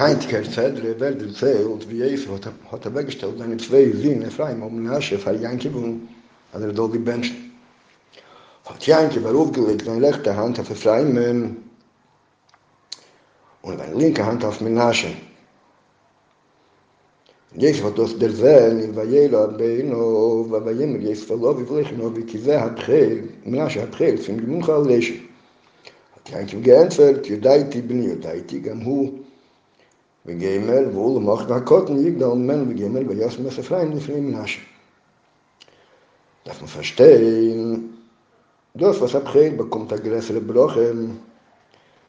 heint kein Zedre, wer den Zeh und wie Eif hat, er- hat er weggestellt, seine zwei Sinne, Ephraim, um Nasche, für Janke, und hat er doch gebencht. Hat Janke, war aufgelegt, seine rechte Hand auf Ephraim, ähm, und seine linke Hand auf Menasche. Und Jesus hat aus der Seel, in Vajelo, Abbeino, Vavayim, Jesus verlo, wie vielleicht noch, wie Kizeh hat Chel, Menashe hat Chel, zum Gemuncha al Judaiti bin Judaiti, hu, Jankiv geantwortet, Judaiti bin Judaiti, gam hu, וגמל, והוא למוח והקוטן יגדל ממנו וגמל, ויוסם את אפרים לפני מנשה. Darf man verstehen, das, was April bekommt, der größere Brochen,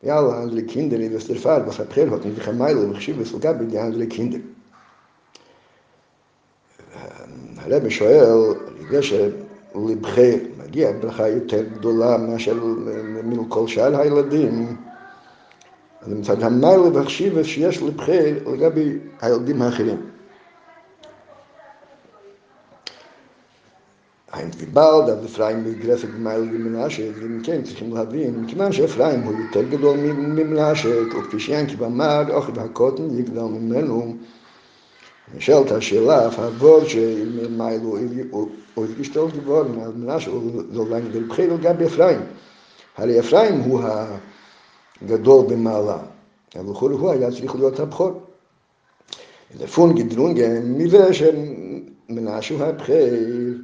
ja, alle andere Kinder, die das erfahren, was April hat, nicht wie Meile, wie Schiebe, sogar bei den anderen Kindern. הרב שואל, זה שלבחי מגיע ברכה יותר גדולה מאשר מכל שאר הילדים, אז מצד המיילה והחשיבה שיש לבחיר לגבי הילדים האחרים. האם דיבלד, אז אפרים בגרסת במיילה ומנשה, ואם כן צריכים להבין, מכיוון שאפרים הוא יותר גדול ממנשה, וכפי שיינקי אמר, אוכל והקוטן יגדל ממנו, נשאלת השאלה, אף הוורד שמיילו הוא ישתול גיבור, מנשה הוא זולן לבחיר לגבי אפרים. הרי אפרים הוא ה... גדול במעלה. חורי הוא היה צריך להיות הבכור. לפון גדרונגן, מזה שמנשו הבחיר,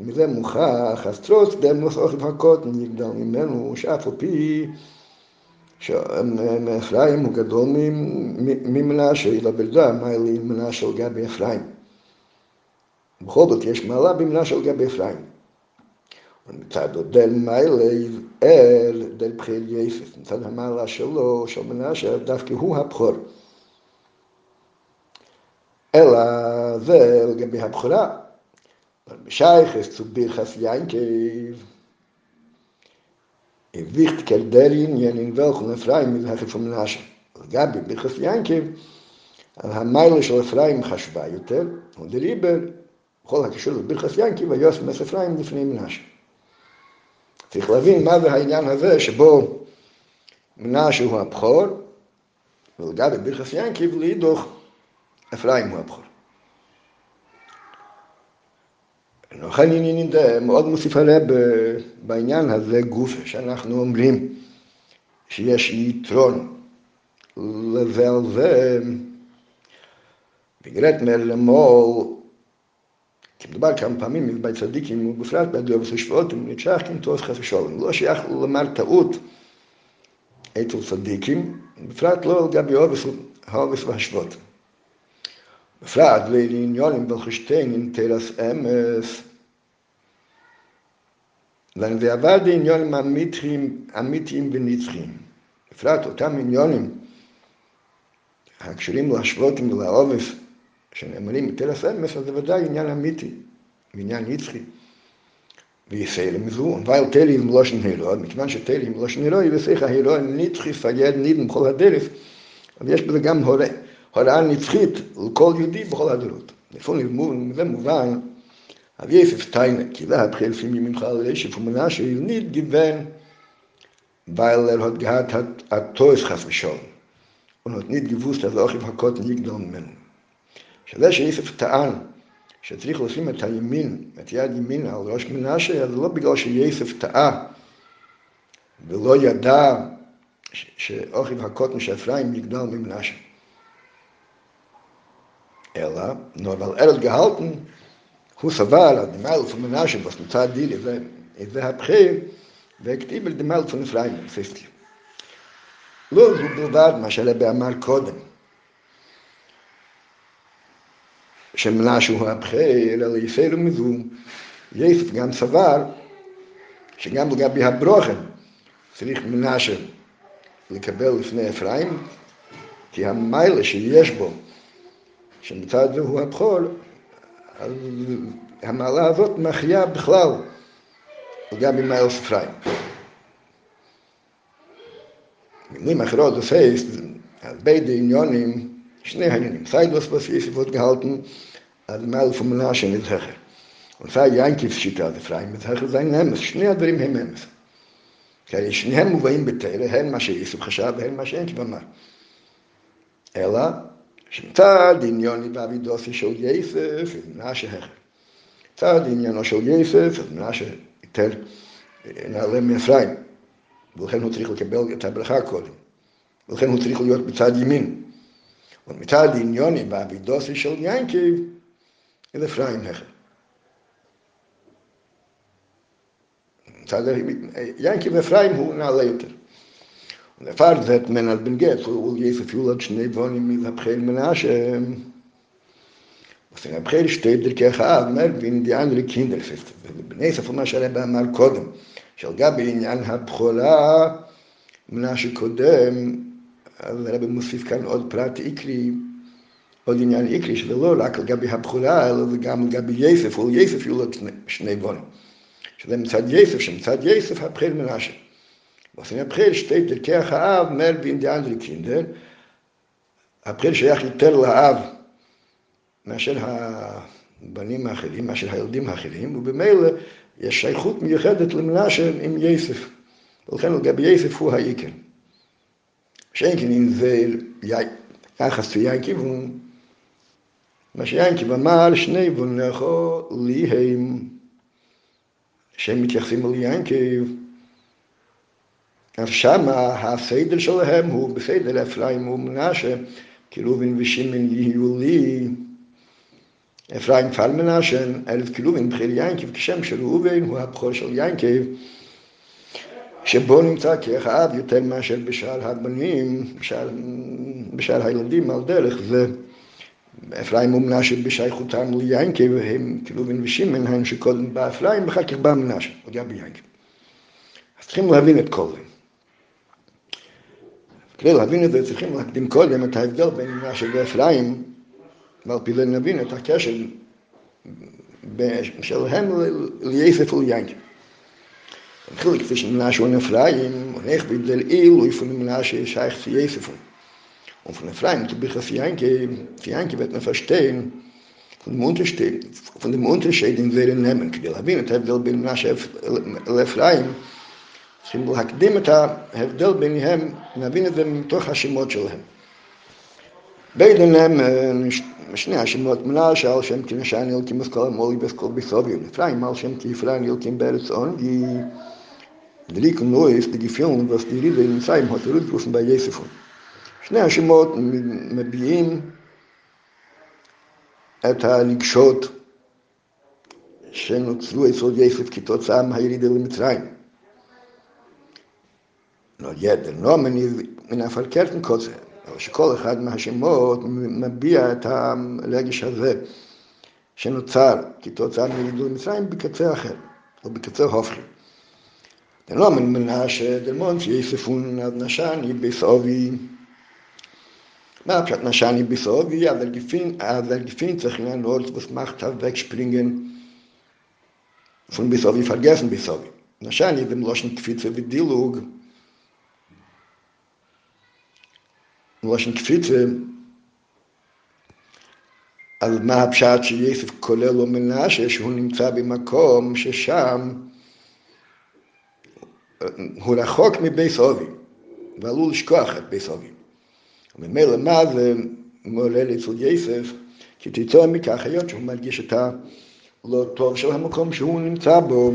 מזה מוכח, אז טרוץ דמוס אוכל הקוטן יגדל ממנו, שאף על פי שאפרים הוא גדול ממנשה, אלא בלדה, מה אלי מנשה על גבי אפרים. בכל זאת יש מעלה במנשה על גבי אפרים. ומצד דל מיילה יבער דל בחיל יפס, מצד המעלה שלו, של מנשה, דווקא הוא הבכור. אלא זה לגבי הבכורה. בשייכס צו בירחס יינקב, wichtig er der Linien in welchen Ephraim ist Heche von Menashe. לגבי בירחס יינקב, המיילה של אפרים חשבה יותר, ולריבר, בכל הקשור לבירחס יינקב, היוס מס אפרים לפני מנשה. צריך להבין מה זה העניין הזה שבו מנשה הוא הבכור, ולגבי בירחס ינקיב להידוך אפרים הוא הבכור. לכן מאוד מוסיף הרב בעניין הזה גוף שאנחנו אומרים שיש יתרון לזה על זה, וגרטמר למול כי כמה פעמים בי צדיקים, ובפרט שבועות, נתשך כנתוס חס ושלום. לא שייך לומר טעות אצל צדיקים, בפרט לא לגבי העובס והשבות. בפרט לעניונים בלחשתיין תרס אמס, ועבד עניונים אמיתיים, ונצחיים. בפרט אותם עניונים הקשורים להשבותים ולעובס שנאמרים בתרס אמס, אז זה ודאי עניין אמיתי, עניין נצחי. ויסיילים זו, weil תלי עם לושן הירוד, מכיוון שתלי עם לושן הירוד, יבשיך ההירוד נצחי סייד נידן בכל הדרך, אז יש בזה גם הוראה, הוראה נצחית לכל יהודי בכל הדורות. לפון לימוד, זה מובן, אז יסף טיינה, כי זה התחיל לפעמים ימינך על רשף ומנשה, ניד גיוון, weil er hat tois khas mishol und hat nit gewusst dass auch nicht genommen שזה שיסף טען שצריך לשים את הימין, את יד ימין על ראש מנשה, אז לא בגלל שיסף טעה ולא ידע שאוכיב הקוטן של אפרים יגדל ממנשה. אלא, weil er es gehalten, הוא סבר על דמייל von מנשה, was מצד דיל, זה הבחיר, והכתיב על דמייל von אפרים, פיסטי. לא זו בלבד מה שהרבי אמר קודם. שמנשה הוא הבחיר, אלא יפר ומזום. יסף גם סבר שגם לגבי הברוכן צריך מנשה לקבל לפני אפרים, כי המיילה שיש בו, שמצד זה הוא הבכור, אז המעלה הזאת מחיה בכלל לגבי מייל אפרים. במילים אחרות, זה פייס, הרבה עניונים שני העניינים. סיידוס בסיס Mal von Menashe mit Hecher. Und sei Yankiv Shita, der Frei mit Hecher, sein Nemes. שני הדברים הם אמס. כי שניהם מובאים בתרא, הן מה שיסוף חשב והן מה שאין כבמה. אלא שמצד עניוני באבידוסי של יסף, מנשה החר. מצד עניינו של יסף, אז מנשה יותר נעלה מאפרים, ולכן הוא צריך לקבל את הברכה קודם. ולכן הוא צריך להיות בצד ימין. und mit all den Jonen bei Abidos und Schild Janky in der Freien Hecher. Er äh, Janky in der Freien Hohen Alleiter. Und der Fahrt wird men al bin ul jese fiul hat schnee boni mi la. Was in la pchel steht der Kechav, mer bin die andere Kinder fest. Wenn die Bnesa von Masha Rebbe amal kodem, shal gabi in jan ha pchola, men kodem, אז הרבא מוסיף כאן עוד פרט עיקרי, עוד עניין עיקרי, שזה לא רק לגבי הבכורה, אלא זה גם לגבי יסף, או יסף יולד שני בונים. שזה מצד יסף, שמצד יסף הבחל מנשה. Kirche Av mehr wie in die anderen Kinder. April שייך יותר לאב מאשר הבנים האחרים, מאשר הילדים האחרים, ובמילא יש שייכות מיוחדת למנשה עם יסף. ולכן לגבי יסף הוא העיקר. שאין כן אם זה יחס ליינקיב, מה שיינקיב אמר, שני בונכו לי הם, שהם מתייחסים אל יינקיב, אז שמה הסדר שלהם הוא בסדר אפרים ומנשה, קילובין ושימן יהיו לי. אפרים כפר מנשה, אלף קילובין בחיר ינקב, כשם של ראובן הוא הבכור של ינקב, שבו נמצא כאחד יותר מאשר בשאר הבנים, בשאר, בשאר הילדים על דרך זה. אפרים ומנשה בשייכותם ליינקב, הם קילובין ושימן, הם שקודם בא אפרים ואחר כך בא מנשה, עוד היה ביינקב. אז צריכים להבין את כל זה. כדי להבין את זה צריכים להקדים קודם את ההבדל בין מנשה ואפרים, ועל פי זה נבין את הקשר שלהם ליסף וליינקב. חילק zwischen Menashe und Ephraim, und ich bin der Eloi von Menashe, scheich zu Jesefon. Und von Ephraim, du bist auf Janke, auf Janke wird man verstehen, von dem Unterschied, von dem Unterschied, den wir nehmen, כדי להבין את ההבדל בין מנשה לאפרים, צריכים להקדים את ההבדל ביניהם, להבין את זה מתוך השמות שלהם. ביניהם שני השמות מנשה על שם כנשן אלקים בסקול המולי בסקול בסוביום, אפרים על שם כיפרן אלקים בארץ אונגי, דליק נויס דגיפיון וסדירי ונמצאים הותרות פרוסם ביספון. שני השמות מביעים את הרגשות שנוצרו אצל יסף כתוצאה מהירידה למצרים. nur jeder Nomen מן הפלקרטן קוצר, אבל שכל אחד מהשמות מביע את הרגש הזה שנוצר כתוצאה מגידול מצרים בקצה אחר, או בקצה הופכי. Der Lomen Menashe, der Mond, sie ist gefunden, hat Nashani bis Ovi. Mapsch hat Nashani bis Ovi, aber er gefühlt sich in einem Ort, was macht er wegspringen, von bis Ovi vergessen bis Ovi. Nashani ist Loschen Kvitze wie Dilug. Loschen Kvitze, אז מה הפשעת שיסף כולל לו מנשה שהוא נמצא במקום ששם הוא רחוק מבית אובי, ועלול לשכוח את בית אובי. וממילא מה זה מעולל אצל יסף? כי תצא מכך היות שהוא מרגיש את הלא טוב של המקום שהוא נמצא בו,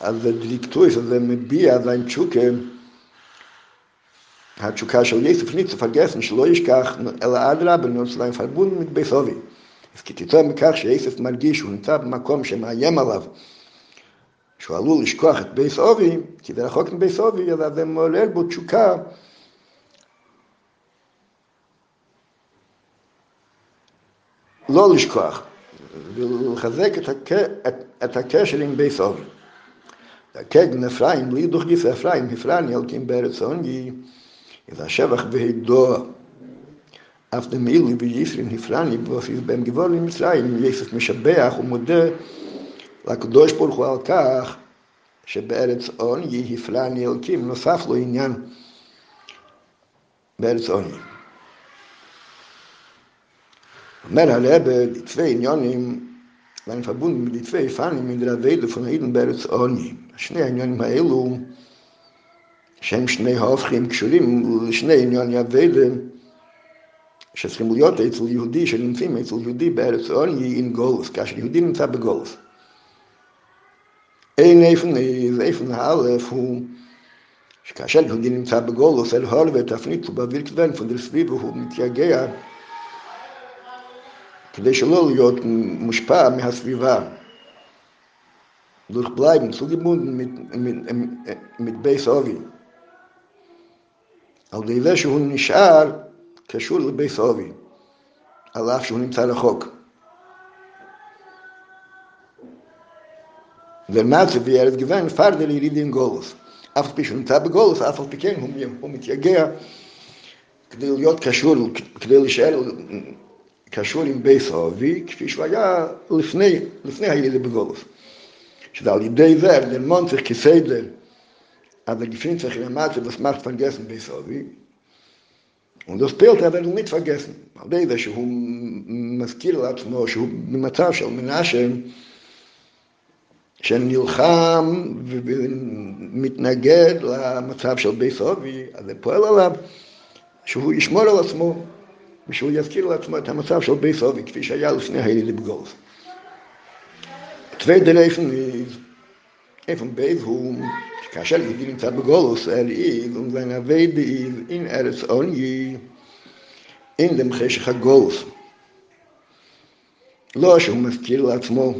אז זה דליקטויס, אז זה מביע, זה תשוקה, התשוקה של יוסף ניט צו פארגעסן, שלא ישכח, אלא אדרבה, נאר צו זיין פארבונדן מיט בית אבי. אז כתוצאה מכך שיוסף מרגיש שהוא נמצא במקום שמאיים עליו, שהוא עלול לשכוח את בית אבי, כי זה רחוק מבית אבי, אז זה מעולל בו תשוקה. לא לשכוח, ולחזק את, הק... את, את הקשר עם בית אבי. כגן אפרים, בלי דוח גיס אפרים, הפרני אלקים בארץ עונגי, אז השבח והידוע, אף דמילי וישרים הפרני, ואופיס בהם גבור למצרים, יסף משבח ומודה לקדוש ברוך הוא על כך שבארץ עוני הפרני אלקים, נוסף לו עניין בארץ עוני. אומר הרב, דתבי עניונים, ואני פבון בדתבי פנים מדרבי לפונאידן בארץ עוני. שני העניינים האלו, שהם שני ההופכים קשורים לשני עניוני אביידה, שצריכים להיות אצל יהודי שנמצאים אצל יהודי בארץ עוני עם גולוס, כאשר יהודי נמצא בגולוס. אין איפן, איפן האלף הוא שכאשר יהודי נמצא בגולוס, אל הול ותפנית ובאוויר כבן פון דר סביבו הוא מתייגע כדי שלא להיות מושפע מהסביבה. durchbleiben, zugebunden mit, mit, mit בייס אובי. על ידי זה שהוא נשאר קשור לבייס אובי, על אף שהוא נמצא רחוק. der man sie wie er es gewann, fahrt der Lied in Golos. Auf die Pischung Tab Golos, auf die Kern, um ihm, mit ihr Gea, כדי להיות קשור, כדי להישאר קשור עם בייס אובי, כפי שהוא היה לפני, לפני הילד בגולוס. שזה על ידי זה, ללמון צריך כסדר, אז הגפין צריך ללמד שבסמך תפרגסן בייס אובי, ולא ספילת, אבל הוא מתפרגסן, על ידי זה שהוא מזכיר לעצמו שהוא במצב של מנשם, שנלחם ומתנגד למצב של בית סובי, אז זה פועל עליו שהוא ישמור על עצמו, ושהוא יזכיר לעצמו את המצב של בית סובי, כפי שהיה לפני היליד בגולס. tweede leven is even bij hoe כאשר יהודי נמצא בגולוס, אל איב, ומזיין אבי דאיב, אין ארץ עוני, אין דם חשך הגולוס. לא שהוא מזכיר לעצמו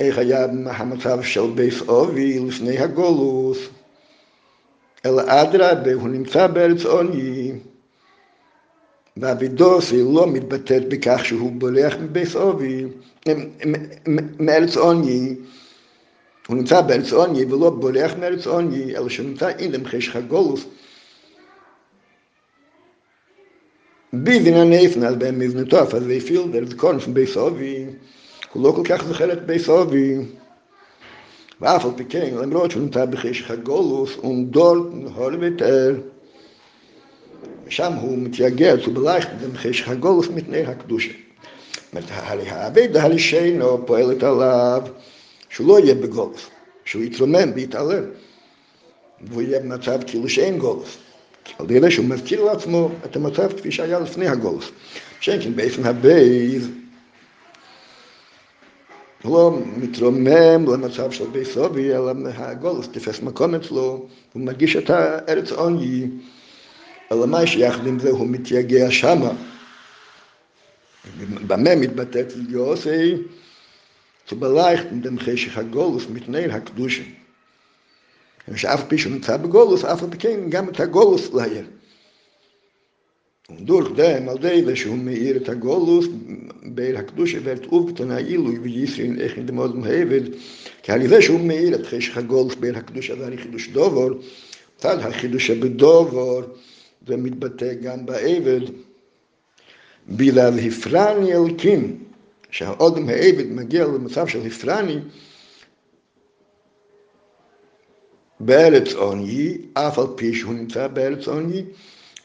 איך היה המצב של בייס אובי לפני הגולוס, אלא אדרבה, הוא נמצא בארץ עוני, ואבידוס היא לא מתבטאת בכך שהוא בורח מבייס אובי, מארץ עוני, הוא נמצא בארץ עוני ולא בורח מארץ עוני, אלא שהוא נמצא אינם חשך הגולוס. ביזין הנפן על בהם מבנתו, אז זה הפיל דרך של בייס אובי, הוא לא כל כך זוכר את בייס אובי. ואף על פי כן, למרות שהוא נמצא בחשך הגולוס, הוא דור נהור ויתר. ושם הוא מתייגע zu beleuchten dem חשך הגולוס מתנאי הקדושה. זאת אומרת, העבד הלשינו פועלת עליו שהוא לא יהיה בגולוס, שהוא יתרומם ויתעלם, והוא יהיה במצב כאילו שאין גולוס. על ידי שהוא מזכיר לעצמו את המצב כפי שהיה לפני הגולוס. שאין כן באופן הבייז לא מתרומם למצב של בייס סובי, אלא הגולוס תופס מקום אצלו, הוא מרגיש את הארץ עוני. אלא מה שיחד עם זה הוא מתייגע שמה. במה מתבטאת יוסי? beleuchten dem חשך הגולוס מתנאי הקדושה. שאף פי שהוא נמצא בגולוס, אף פי כן גם את הגולוס להעיר. ודורך דם על די זה שהוא מאיר את הגולוס בעיר הקדושה ואת אוב קטנה עילוי וישראל איך נדמוד מהעבד כי על זה שהוא מאיר את חשך הגולוס בעיר הקדושה זה הרי חידוש דובור צד החידוש שבדובור זה מתבטא גם בעבד, בגלל הפרני אלקים, שהאודם העבד מגיע למצב של הפרני, בארץ עוני, אף על פי שהוא נמצא בארץ עוני,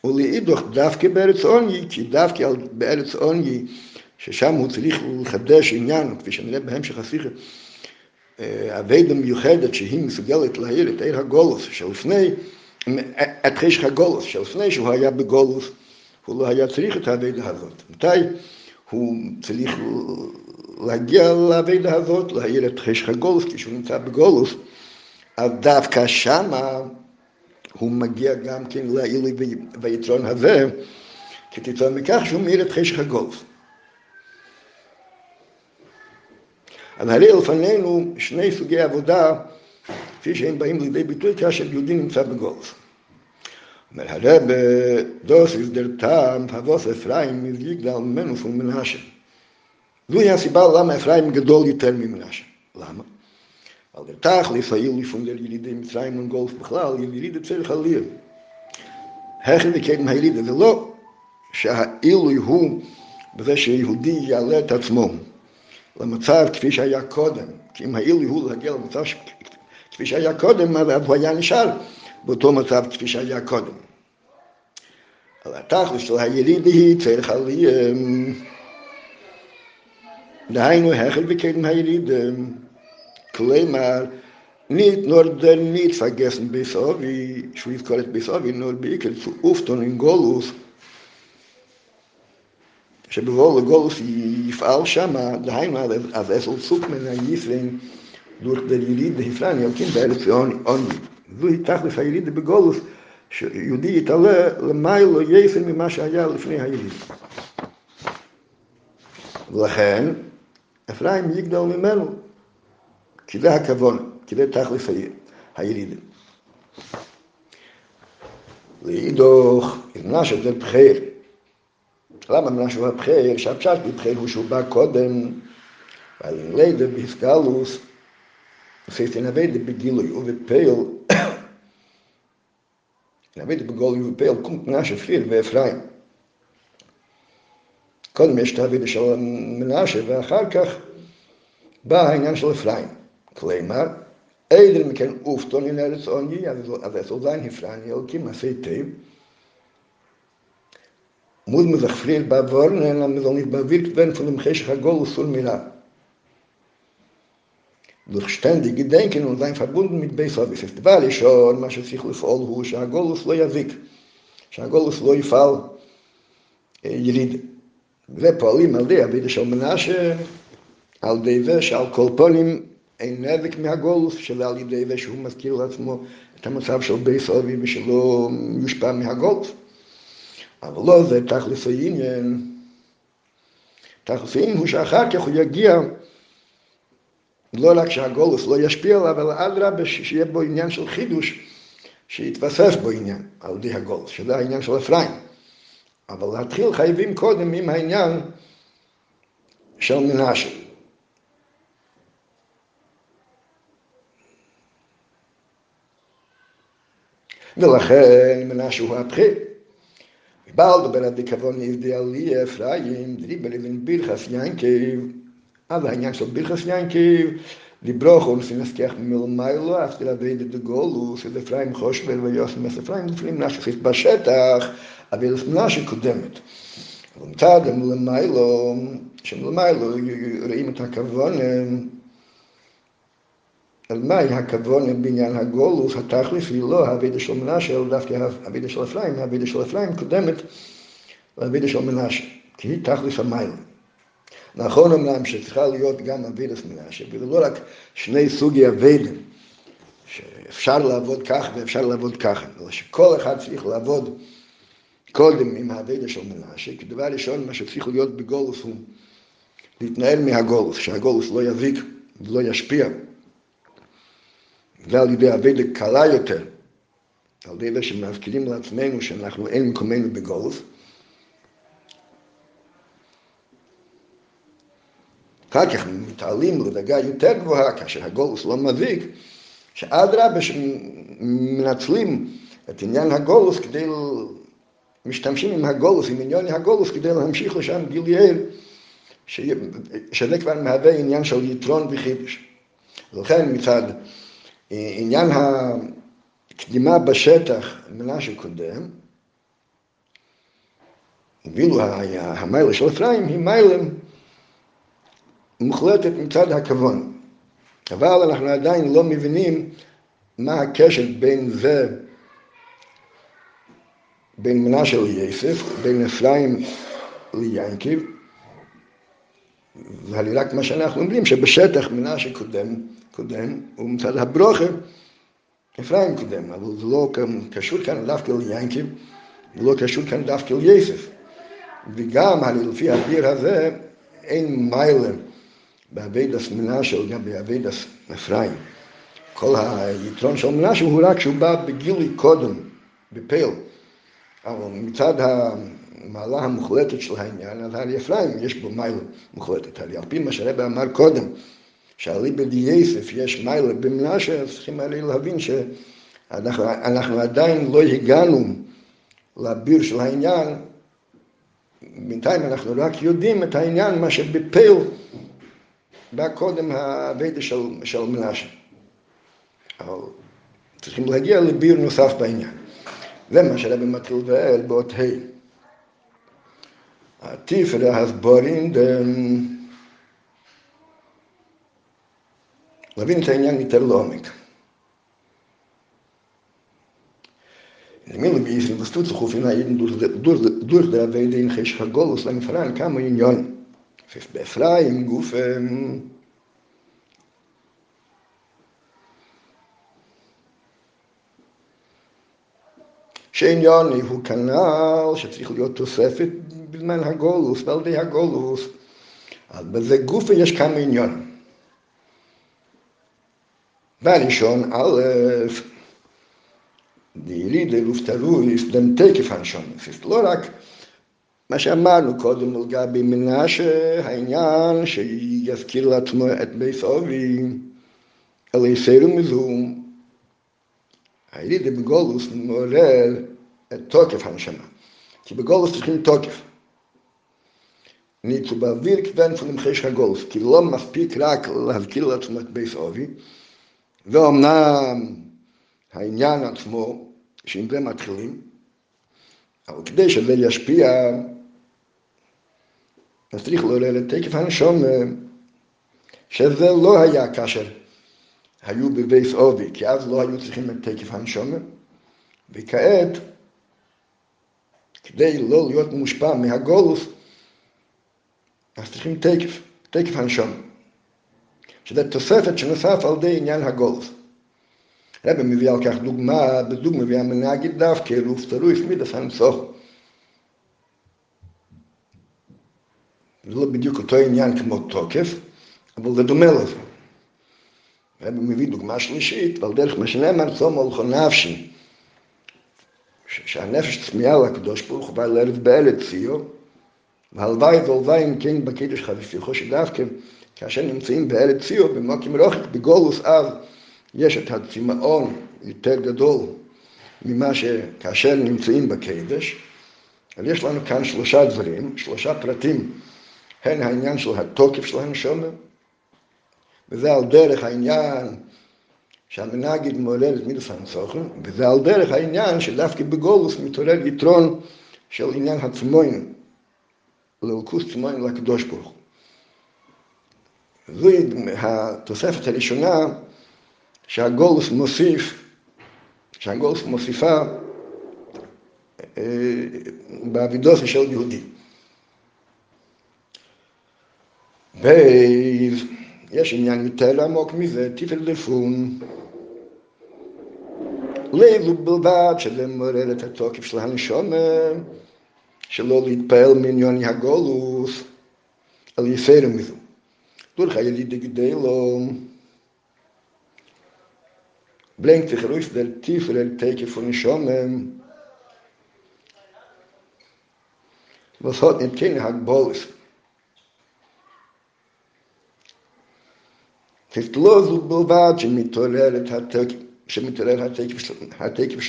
ולאידוך דווקא בארץ עוני, כי דווקא בארץ עוני, ששם הוא צריך לחדש עניין, כפי שנראה בהמשך השיחה, אבדה מיוחדת שהיא מסוגלת להעיר את עיר הגולוס שלפני את חשך הגולוס, שלפני שהוא היה בגולוס, הוא לא היה צריך את האבדה הזאת. מתי הוא צריך להגיע לאבדה הזאת, להעיר את חשך הגולוס, כשהוא נמצא בגולוס, אז דווקא שמה הוא מגיע גם כן לעילי ויתרון הזה, כתוצאה מכך שהוא מאיר את חשך הגולוס. אז הרי לפנינו שני סוגי עבודה כפי שהם באים לידי ביטוי כאשר יהודי נמצא בגולף. אומר הרב, דוס איז דר טעם, פבוס אפרים מזיגדל ממנו פון מנשה. זוהי הסיבה למה אפרים גדול יותר ממנשה. למה? weil der Tag lief hier lief von der Jiride mit Reim und Golf beklall, die Jiride zähle Chalil. Hechen die Keden Heilide, der Lo, שה אילוי הוא בזה שיהודי יעלה את עצמו למצב כפי שהיה קודם כי אם האילוי הוא להגיע למצב ש... כפי שהיה קודם אז הוא היה נשאר באותו מצב כפי שהיה קודם על התכלס של היליד היא צריכה לי דהיינו החל בקדם הילידים כלומר, nicht nur der nicht vergessen bis wie ich will es bis wie nur ich zu ufton in golus שבבואו לגולוס יפעל שמה, דהיינו, אז אסל סוק מן הישראל durch der יליד הפלני, אלקים בארץ עוני. זוהי תכלס היליד בגולוס, שיהודי יתעלה למיילו יסן ממה שהיה לפני היליד. ולכן, אפרים יגדל ממנו, כי זה הכוון, כי זה תכלס היליד. לאידוך, מנשה זה בחיר. למה מנשה הוא הבחיר? שהפשט בבחיר הוא שהוא בא קודם, ועל לידה בהסגלוס, עושה נבד בגילוי ובפייל, נבד בגילוי ובפייל, קומט מנשה פיר ואפרים. קודם יש את האבידה של מנשה, ואחר כך בא העניין של אפרים. כלומר, Eider me ken ufton in eres onji, אז es soll sein Hifrani, elki ma sei tev. Muss man sich frier bewahren, und man soll nicht bewirkt werden von dem Cheshach Agol Usul Mira. Durch ständig Gedenken und sein verbunden mit Beisavis. Es war ich schon, מה שצריך לפעול הוא שהגולוס לא יזיק, שהגולוס לא יפעל יריד. ופועלים על די אבידה של מנשה, על די זה שעל כל פונים אין נזק מהגולוס, שזה על ידי זה שהוא מזכיר לעצמו את המצב של בייס אבי ושלא יושפע מהגולוס. אבל לא זה תכלס העניין. תכלס העניין הוא שאחר כך הוא יגיע, לא רק שהגולוס לא ישפיע עליו, אלא אדרבה שיהיה בו עניין של חידוש, שיתווסף בו עניין על ידי הגולוס, שזה העניין של אפרים. אבל להתחיל חייבים קודם עם העניין של מנשה. ולכן מנשה הוא הבחיר. ובעל דבר הדיקבון אידיאלי אפרים, דריבר אבן בירכס ינקב, אז העניין של בירכס ינקב, דיברוכו נסינסכח מלמיילו, אף תלוויד את הגולוס, את אפרים חושבר ויוסם את אפרים, לפעמים נשכחית בשטח, אבל מנשה קודמת. ומצד מלמיילו, שמלמיילו רואים את הכוון, על מהי הכוון בעניין הגולוס, התכלס היא לא האבידה של מנשה, אלא דווקא האבידה של אפרים, האבידה של אפרים קודמת לאבידה של מנשה, כי היא תכלס המיילה. נכון אמנם שצריכה להיות גם אבידס מנשה, וזה לא רק שני סוגי אבידים, שאפשר לעבוד כך ואפשר לעבוד ככה, אלא שכל אחד צריך לעבוד קודם עם האבידה של מנשה, כי דבר ראשון, מה שצריך להיות בגולוס הוא להתנהל מהגולוס, שהגולוס לא יזיק ולא ישפיע. ועל ידי אבדה קלה יותר, על ידי זה שמזכירים לעצמנו שאנחנו אין מקומנו בגולף. אחר כך מתעלים לדרגה יותר גבוהה, כאשר הגולוס לא מזיק, שאדרבה שמנצלים את עניין הגולוס כדי, משתמשים עם הגולוס, עם עניין הגולוס כדי להמשיך לשם גיליאל, שזה כבר מהווה עניין של יתרון וחידוש. ולכן מצד עניין הקדימה בשטח, מנשה קודם, ואילו המיילה של אפרים היא מיילה מוחלטת מצד הכוון. אבל אנחנו עדיין לא מבינים מה הקשר בין זה, בין מנשה ליסף, בין אפרים ליינקיב, ועל רק מה שאנחנו אומרים, שבשטח מנשה קודם קודם, ומצד הברוכה, אפרים קודם, אבל זה לא קשור כאן דווקא ליעקב, זה לא קשור כאן דווקא ליוסף. וגם, הרי לפי הדיר הזה, אין מעלה בעבודת מנשה, גם בעבודת אפרים. כל היתרון של מנשה הוא רק שהוא בא בגילי קודם, בפועל. אבל מצד המעלה המוחלטת של העניין, אז הרי אפרים יש בו מעלה מוחלטת. הרי על פי מה שהרבי אמר קודם, שאליבא דיוסף יש מעלה במנשה, אז צריכים הרי להבין שאנחנו עדיין לא הגענו לביר של העניין, בינתיים אנחנו רק יודעים את העניין, מה שבפייל בא קודם הווידה של, של מנשה. אבל צריכים להגיע לביר נוסף בעניין. זה מה שרבי מתחיל ואל באות ה'. התפרא הסבורין להבין את העניין יותר לעומק. Имел бы если доступ хуфина един дур да вейден хеш хагол с лам фран кам иньон. Фиф бефраим гуфем. שעניון הוא כנ"ל שצריך להיות תוספת בזמן הגולוס, בעל די הגולוס. אז בזה גופה יש כמה עניון. והראשון, א', דילידה לופטרויס, דם תקף הנשון. זה לא רק מה שאמרנו קודם לגבי מנשה, העניין שיזכיר לעצמו את בית אובי, אלא יסר ומזום. הילידה בגולוס מעורר את תוקף הנשמה. כי בגולוס צריכים תוקף. ניצו באוויר כבן פונמחש הגולוס, כי לא מספיק רק להזכיר לעצמו את בית אובי, ואומנם העניין עצמו, שעם זה מתחילים, אבל כדי שזה ישפיע, אז צריך את תקף הנשום, שזה לא היה כאשר היו בבייס אובי, כי אז לא היו צריכים את תקף הנשום, וכעת, כדי לא להיות מושפע מהגולוס, אז צריכים תקף, תקף הנשום. שזה תוספת שנוסף על ידי עניין הגולף. רבי מביא על כך דוגמה, בזוג מביא המנהגת דווקא, רופטרויס מידס הנסוך. זה לא בדיוק אותו עניין כמו תוקף, אבל זה דומה לזה. רבי מביא דוגמה שלישית, ועל דרך מה שנאמר צום הולכו נפשי, שהנפש צמיעה לקדוש ברוך הוא בא לארץ בארץ ציו, והלוואי והלוואי אם כן בקידוש חביפיכו שדווקא כאשר נמצאים בארץ ציור, במוקים רוחק, בגולוס אז יש את הצמאון יותר גדול ממה שכאשר נמצאים בקדש. אבל יש לנו כאן שלושה דברים, שלושה פרטים, הן העניין של התוקף של הנשומר, וזה על דרך העניין שהמנהגית מעורר את מידס הנסוכן, וזה על דרך העניין שדווקא בגולוס מתעורר יתרון של עניין הצמוין, לאלקוס צמוין לקדוש ברוך הוא. זוהי התוספת הראשונה שהגולוס מוסיף, שהגולוס מוסיפה באבידוסי של יהודי. ויש עניין יותר עמוק מזה, טיפל דפון. לאלו בלבד שזה מעורר את התוקף של הנשומר, שלא להתפעל מעניון הגולוס, על יסר מזו. Durch a yedi gedelo blenkt sich ruhig der tiefere Teke von Schomem was hat nicht kein hat Bolus ist los und bovat mit toleret hat שמתעורר התקף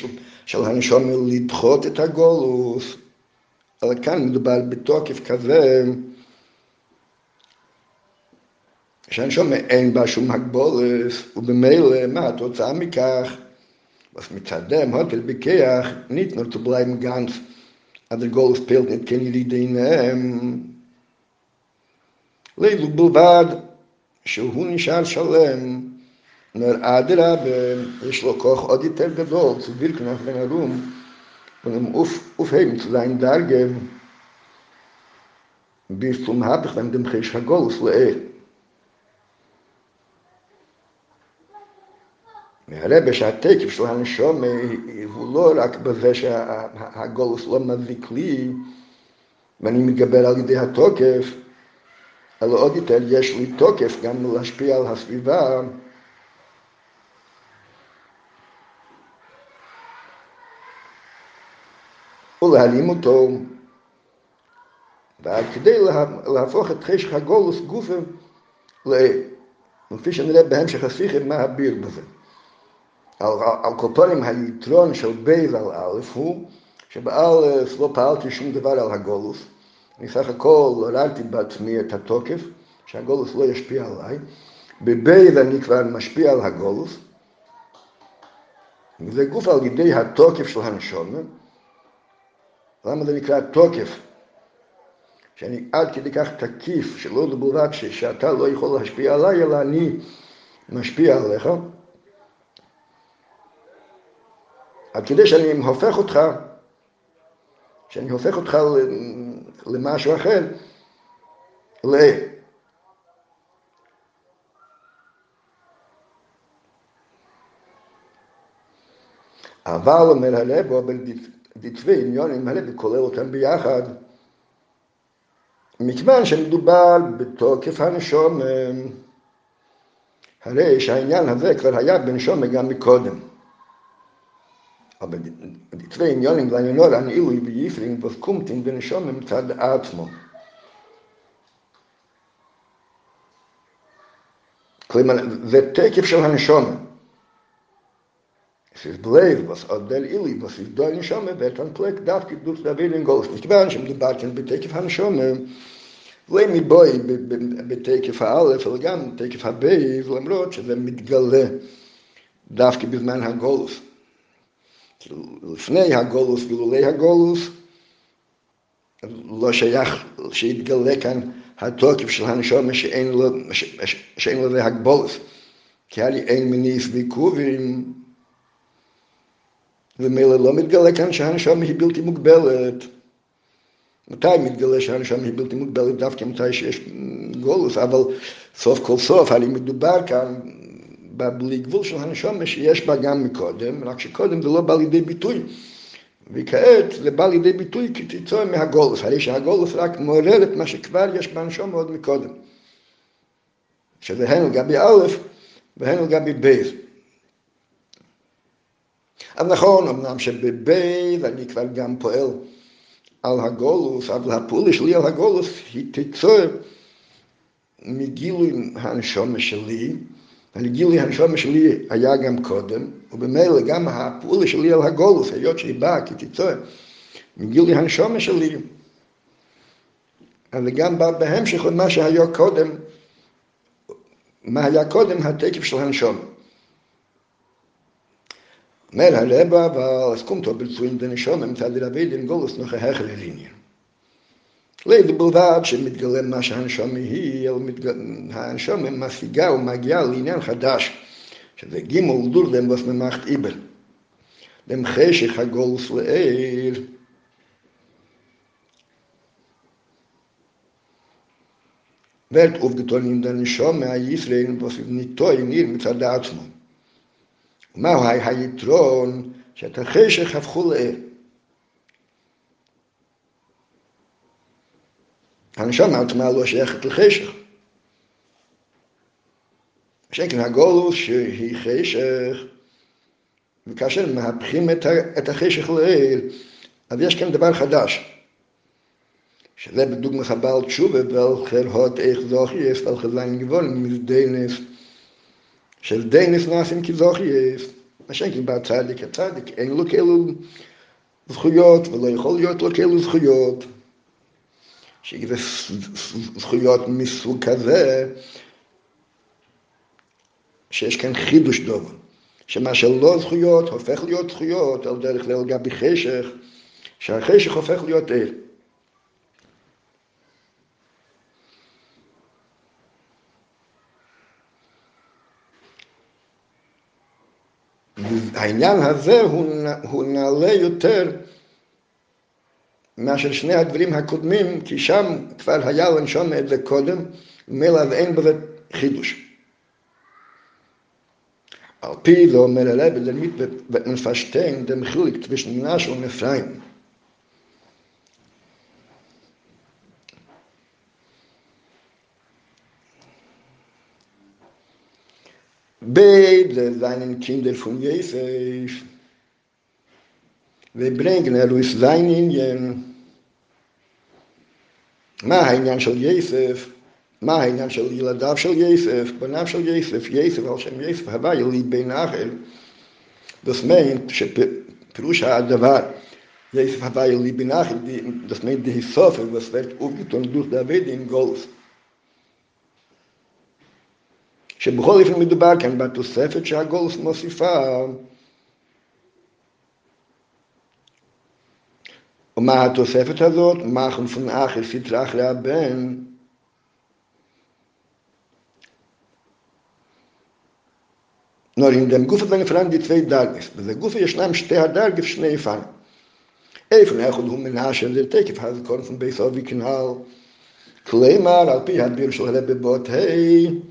של הנשום לדחות את הגולוס, אבל כאן מדובר בתוקף כזה שהנשום אין בה שום הגבולס, ובמילא מה התוצאה מכך? was mit dem hotel bekeh nicht nur zu bleiben ganz. An der goal spielt nicht kann die den leilu שהוא נשאר שלם נר אדרה יש לו כוח עוד יותר גדול zu wirken auf den Raum und im auf aufheben zu sein Darge bis zum dem מהרבה שהתקף של הנשום הוא לא רק בזה שהגולוס לא מזיק לי ואני מגבר על ידי התוקף, אלא עוד יותר יש לי תוקף גם להשפיע על הסביבה. ולהעלים אותו. וכדי להפוך את חשך הגולוס גופה, לפי שנראה בהמשך השיחה, מה הביר בזה. על קופונים היתרון של בייל על א' הוא שבאלף לא פעלתי שום דבר על הגולוס. אני סך הכל הורדתי בעצמי את התוקף, שהגולוס לא ישפיע עליי. בבייל אני כבר משפיע על הגולוס. וזה גוף על ידי התוקף של הנשומת. למה זה נקרא תוקף? שאני עד כדי כך תקיף, שלא לבלבד שאתה לא יכול להשפיע עליי, אלא אני משפיע עליך. עד כדי שאני הופך אותך, שאני הופך אותך למשהו אחר, ל... אבל אומר הרב, אבל דתבי עניונים האלה וכולל אותם ביחד, מכיוון שמדובר בתוקף הנשום, הרי שהעניין הזה כבר היה בנשום גם מקודם. aber die, die zwei in jonen kleine nur an ilu bi yifring was kumt in bin schon im tad atmo kleman ze tekef shel han shon es iz blayv was od del ilu was iz do an shon bet an plek dav ki dus da velen gols nit ban shim di barchen bi tekef han shon lay mi boy bi tekef al fel gam tekef ha bay vlamrot ze mitgale davke bizman ha לפני הגולוס ולולי הגולוס, לא שייך שיתגלה כאן התוקף של הנשום שאין לו, שאין לו להגבולס. כי לי אין מניס ועיכובים, ומילא לא מתגלה כאן שהנשמה היא בלתי מוגבלת. מתי מתגלה שהנשמה היא בלתי מוגבלת? דווקא מתי שיש גולוס, אבל סוף כל סוף, הרי מדובר כאן בלי גבול של הנשמה שיש בה גם מקודם, רק שקודם זה לא בא לידי ביטוי. וכעת זה בא לידי ביטוי כתיצור מהגולוס, הרי שהגולוס רק מעורר את מה שכבר יש בנשמה עוד מקודם. שזה הן לגבי א' והן לגבי ב'. אז נכון, אמנם שבבייב אני כבר גם פועל על הגולוס, אבל הפעולה שלי על הגולוס היא תיצור מגילוי הנשומה שלי, הגילוי הנשומה שלי היה גם קודם, ובמילא גם הפעולה שלי על הגולוס, היות שהיא באה כתיצור מגילוי הנשומה שלי, אבל גם בא בהמשך למה שהיה קודם, מה היה קודם התקף של הנשומה. אומר הרב, אבל aber zu in den Schomen, מצד רבי דין גולוס höherer Linie. לידי בלבד שמתגלם מה שהנשום היא, הנשום משיגה ומגיעה לעניין חדש, שזה גימול דור דם was man macht איבל. dem חשך הגולוס לעיר. wird aufgetan in der Nishome a Yisrael, was toll in ihr מצד עצמו. מהו היתרון שאת החשך הפכו לעיר. הנשמה עצמה לא שייכת לחשך. שכן הגולוס שהיא חשך, וכאשר מהפכים את החשך לעיר, אז יש כאן דבר חדש. שזה בדוגמא הבעל תשובה ולכן הוד איך זוכי יש ועל חזיין גבול מזדיינס של דיינס נעשים כזוכי יש. מה שאין בצדיק, הצדיק אין לו כאלו זכויות ולא יכול להיות לו כאלו זכויות. שזה זכויות מסוג כזה, שיש כאן חידוש דובר, שמה שלא זכויות הופך להיות זכויות על דרך ליל גבי חשך, שהחשך הופך להיות ער. העניין הזה הוא, הוא נעלה יותר מאשר שני הדברים הקודמים, כי שם כבר היה לנשום את זה קודם, ומילא אין בזה חידוש. על פי זה אומר הרב, למיט ומפשטיין דם חיליק תבישננה של נפריים. Beide seinen Kinder von Jesus. Wir bringen er aus seinen Indien. מה העניין של יסף? מה העניין של ילדיו של יסף? בניו של יסף, יסף על שם יסף, הבא יליד בן. Das meint, שפירוש הדבר, יסף הבא יליד בן das meint die Sofe, was wird aufgetan durch David in Golf. שבכל אופן מדובר כאן בתוספת שהגולס מוסיפה. Und ma hat das Heft dort, machen von ach ist die Trach. Nur in dem Guf sind gefragt die zwei Dargis. Bei der Guf ist nämlich steh da gibt Schnee fahren. Ey von er kommt mit nach in der Tech hat kommt von bei so wie Kanal. Klei mal auf die hat wir so eine Bebot hey.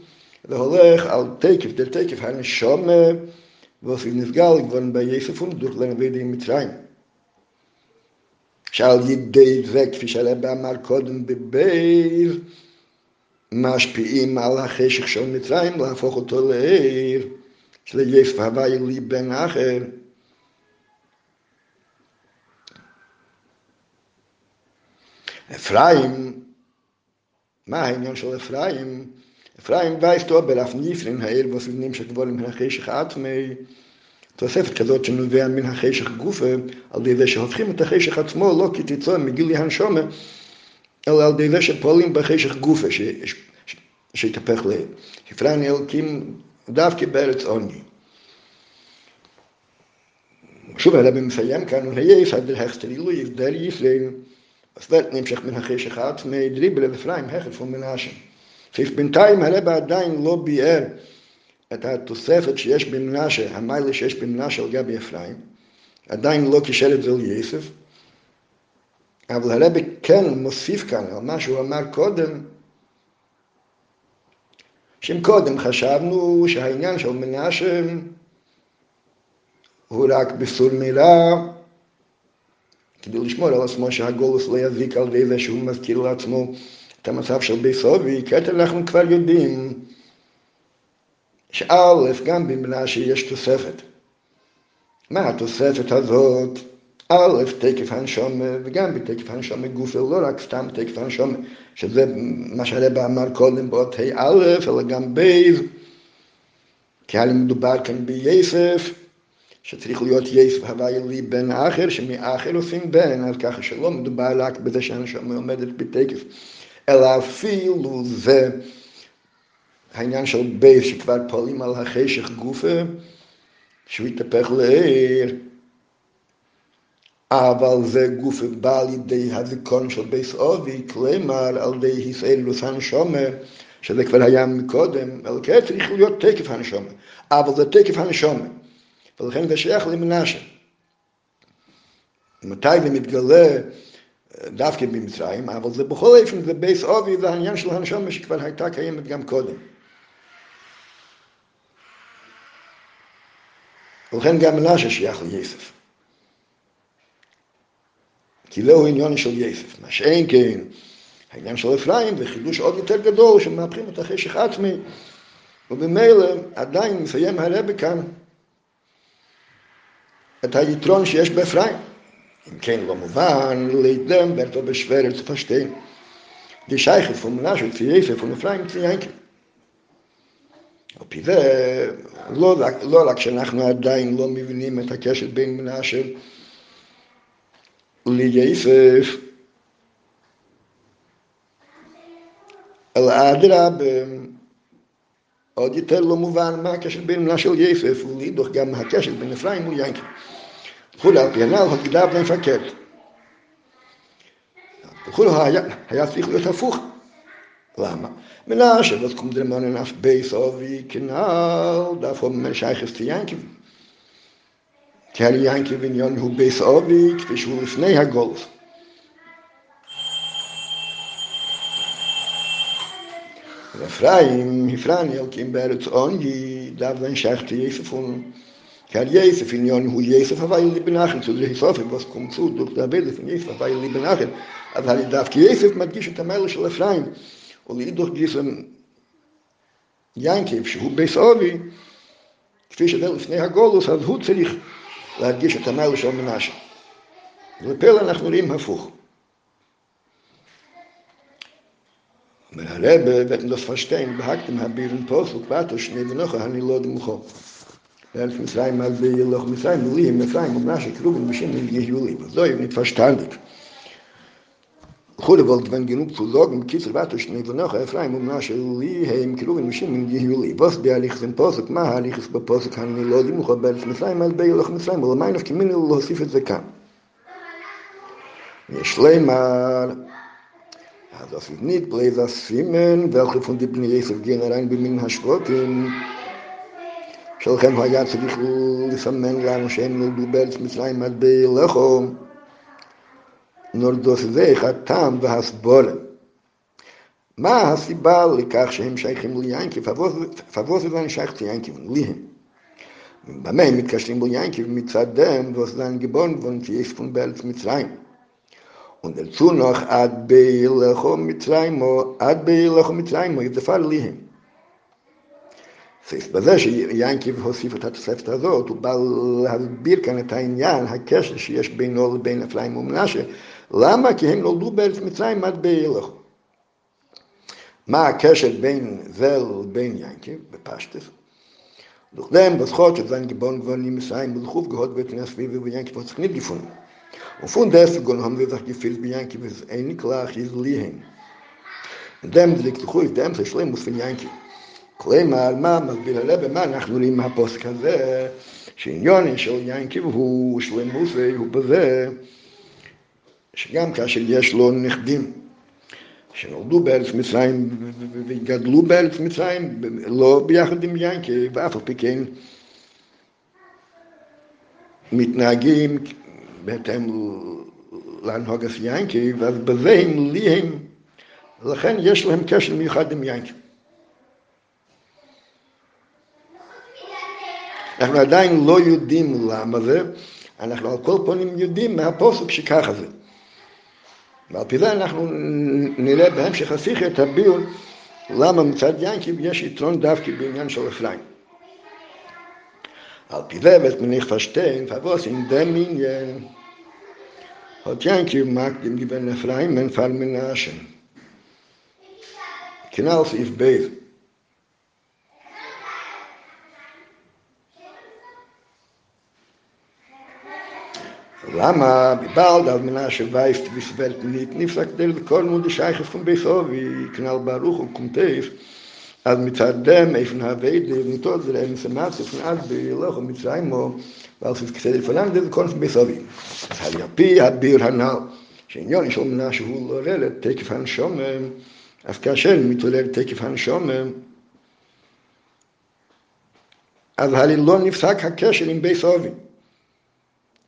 Da holt er Tech der Tech hat schon bei von. שעל ידי זה, כפי שהרבי אמר קודם בבייז, משפיעים על החשך של מצרים להפוך אותו לעיר. שליש הווי לי בן אחר. אפרים, מה העניין של אפרים? אפרים וייסט אובר אף ניפרין העיר וסבנים שכבולים מן החשך עצמי, תוספת כזאת שנובע מן החשך גופה, על ידי שהופכים את החשך עצמו לא כתיצור מגילי הנשומה, אלא על ידי שפועלים בחשך גופה, שהתהפך לעיר. אפרים אלקים דווקא בארץ עוני. שוב הרבי מסיים כאן, ויש עד דרחסטר עילוי, דר ישראל, אז wird נמשך מן החשך עצמי דריבל אפרים, הכר פון מנשה. בינתיים הרבי עדיין לא ביאר את התוספת שיש במנשה, המיילה שיש במנשה על גבי אפרים, עדיין לא קישר את זה ליסף, אבל הרבי כן מוסיף כאן על מה שהוא אמר קודם, שאם קודם חשבנו שהעניין של מנשה הוא רק בסור מילה, כדי לשמור על עצמו שהגולוס לא יזיק על ידי זה שהוא מזכיר לעצמו את המצב של ביסובי, כעת אנחנו כבר יודעים שא', גם במנשה יש תוספת. מה התוספת הזאת? א', תקף הנשומה, וגם בתקף הנשומה גופה, לא רק סתם תקף הנשומה, שזה מה שהרבא אמר קודם באות ה' אלא גם בייז, כי היה מדובר כאן בייסף, שצריך להיות יסף הוויה לי בן האחר, שמאחר עושים בן, אז ככה שלא מדובר רק בזה שהנשמה עומדת בתקף, אלא אפילו זה העניין של בייס שכבר פועלים על החשך גופה, שהוא יתהפך לעיר. אבל זה גוף בא לידי הזיכרון של בייס אובי, כלומר על ידי הישראלוס הנשומר, שזה כבר היה מקודם, אלא כן צריך להיות תקף הנשומר, אבל זה תקף הנשומר. ולכן זה שייך למנשה. מתי זה מתגלה דווקא במצרים, אבל זה בכל אופן, זה בייס אובי, זה העניין של הנשמה שכבר הייתה קיימת גם קודם. ולכן גם מנשה שייך ליסף. כי זהו עניין של יסף. מה שאין כן, העניין של אפרים זה חידוש עוד יותר גדול, שמהפכים את החשך עצמי, ובמילא עדיין מסיים הרבה כאן את היתרון שיש באפרים. אם כן, לא מובן, zu verstehen. Die Scheiche von Menashe, zu Jefe, von אפרים, zu ינקל. על פי זה, לא, לא רק שאנחנו עדיין לא מבינים את הקשר בין מנשה ליסף, אלא אדרבה, עוד יותר לא מובן מה הקשר בין מנשה ליסף, ולהידוך גם הקשר בין אפרים וינקל. וכולי, על פי הנ"ל, הגדה בני מפקד. וכולי, היה צריך להיות הפוך. למה? מנשה ותקום דרמונן אף בייס אובי כנעל, דף אום מן שייכס תיאנקי. כי הרי ינקי בניון הוא בייס אובי כפי שהוא לפני הגולף. ואפרים, הפרן ילקים בארץ אונגי, דף ון שייכת יספון. Kar Jesef in Jon hu Jesef aber in lieben Nachen zu der Sofe was kum zu durch der Bild von Jesef aber in lieben aber halt darf mit dich der Meiler של Efraim ich durch diesen Yankev שהוא בסובי כפי שדל לפני הגולוס אז הוא צריך להדגיש את המייל של מנשה ופעל אנחנו רואים הפוך. אומר הרב ואתם לא פשטיין בהקתם הבירן פוסוק ואתו שני ונוחה אני לא דמוכו. Wenn es rein mal bei ihr noch mit rein, wie mit rein, und Chule wollt wenn genug zu sorgen, kitzig warte ich nicht, noch ein er Freim und nasche Juli, hey, im Kiruvin, im Schimmel, die Juli. Was bei Alich sind Posek, ma Alich ist bei Posek, han ni lozi, mucha Berlis Mitzrayim, al bei Yolach Mitzrayim, ola meinach, ki minu lo hosif et zekam. Ne Schleimar, az as ist nicht, bleib das Simen, welche von die Bnei Yisuf gehen rein, bin min Hashkotin. Schalchem, ha ja, zirichu, lisamen, lanu, shem, נולדו זה אחד טעם והסבורם. מה הסיבה לכך שהם שייכים ליינקי? פבוז זה שייך ליינקי, ליהם. במה הם מתקשרים ליינקי מצדם ואוזנן גיבון ונצייספון בארץ מצרים. Und dazu noch ad beilcho mitzraymo, ad beilcho mitzraymo, ידפר ליהם. זה בזה שיינקיב הוסיף את התוספת הזאת, הוא בא להסביר כאן את העניין, הקשר שיש בינו לבין אפרים ומנשה. למה? כי הם נולדו בארץ מצרים עד בהילכו. מה הקשר בין זה לבין ינקיב, בפשטס? לכדם בזכות שזן גיבון גבונים מצרים ולחוב גהות ותנא סביבי וינקיב הוצח נדגיפון. Und von deswegen haben wir sich gefühlt bei Yankee, was ein Klach ist liehen. Und dem liegt doch ist Yankee. כלומר, מה מסביר הרב, מה אנחנו רואים מהפוסק הזה, שעניון של ינקי הוא שלמות והוא בזה, שגם כאשר יש לו נכדים שנולדו בארץ מצרים וגדלו בארץ מצרים, לא ביחד עם ינקי, ואף על פי כן מתנהגים בהתאם להנהגת ינקי, ואז בזה הם לי הם, לכן יש להם קשר מיוחד עם ינקי. אנחנו עדיין לא יודעים למה זה, אנחנו על כל פנים יודעים מהפוסק שככה זה. ועל פי זה אנחנו נראה בהמשך השיחה את הביור למה מצד ינקי יש יתרון דווקא בעניין של אפרים. על פי זה ואת מניח פשטיין, פבוס עם דם עניין. hat Jankiv mag dem gewinn Ephraim men fall Menashe. Kinal למה בבעל דל מנשה וייפט וסבלת נית נפסק דל וכל מודי שייכת פון ביסובי כנל ברוך וקומטייף אז מצדם איפן הוויד זה להם סמציה פון עד בילוך ומצרימו der kommt von Besovi. Das hat ja Pi, hat Bier, hat Nau. שעניון יש לו מנה שהוא לא רלת, תקף הנשומם, אז כאשר מתעורר תקף הנשומם, אז הרי לא נפסק הקשר עם בית סובי.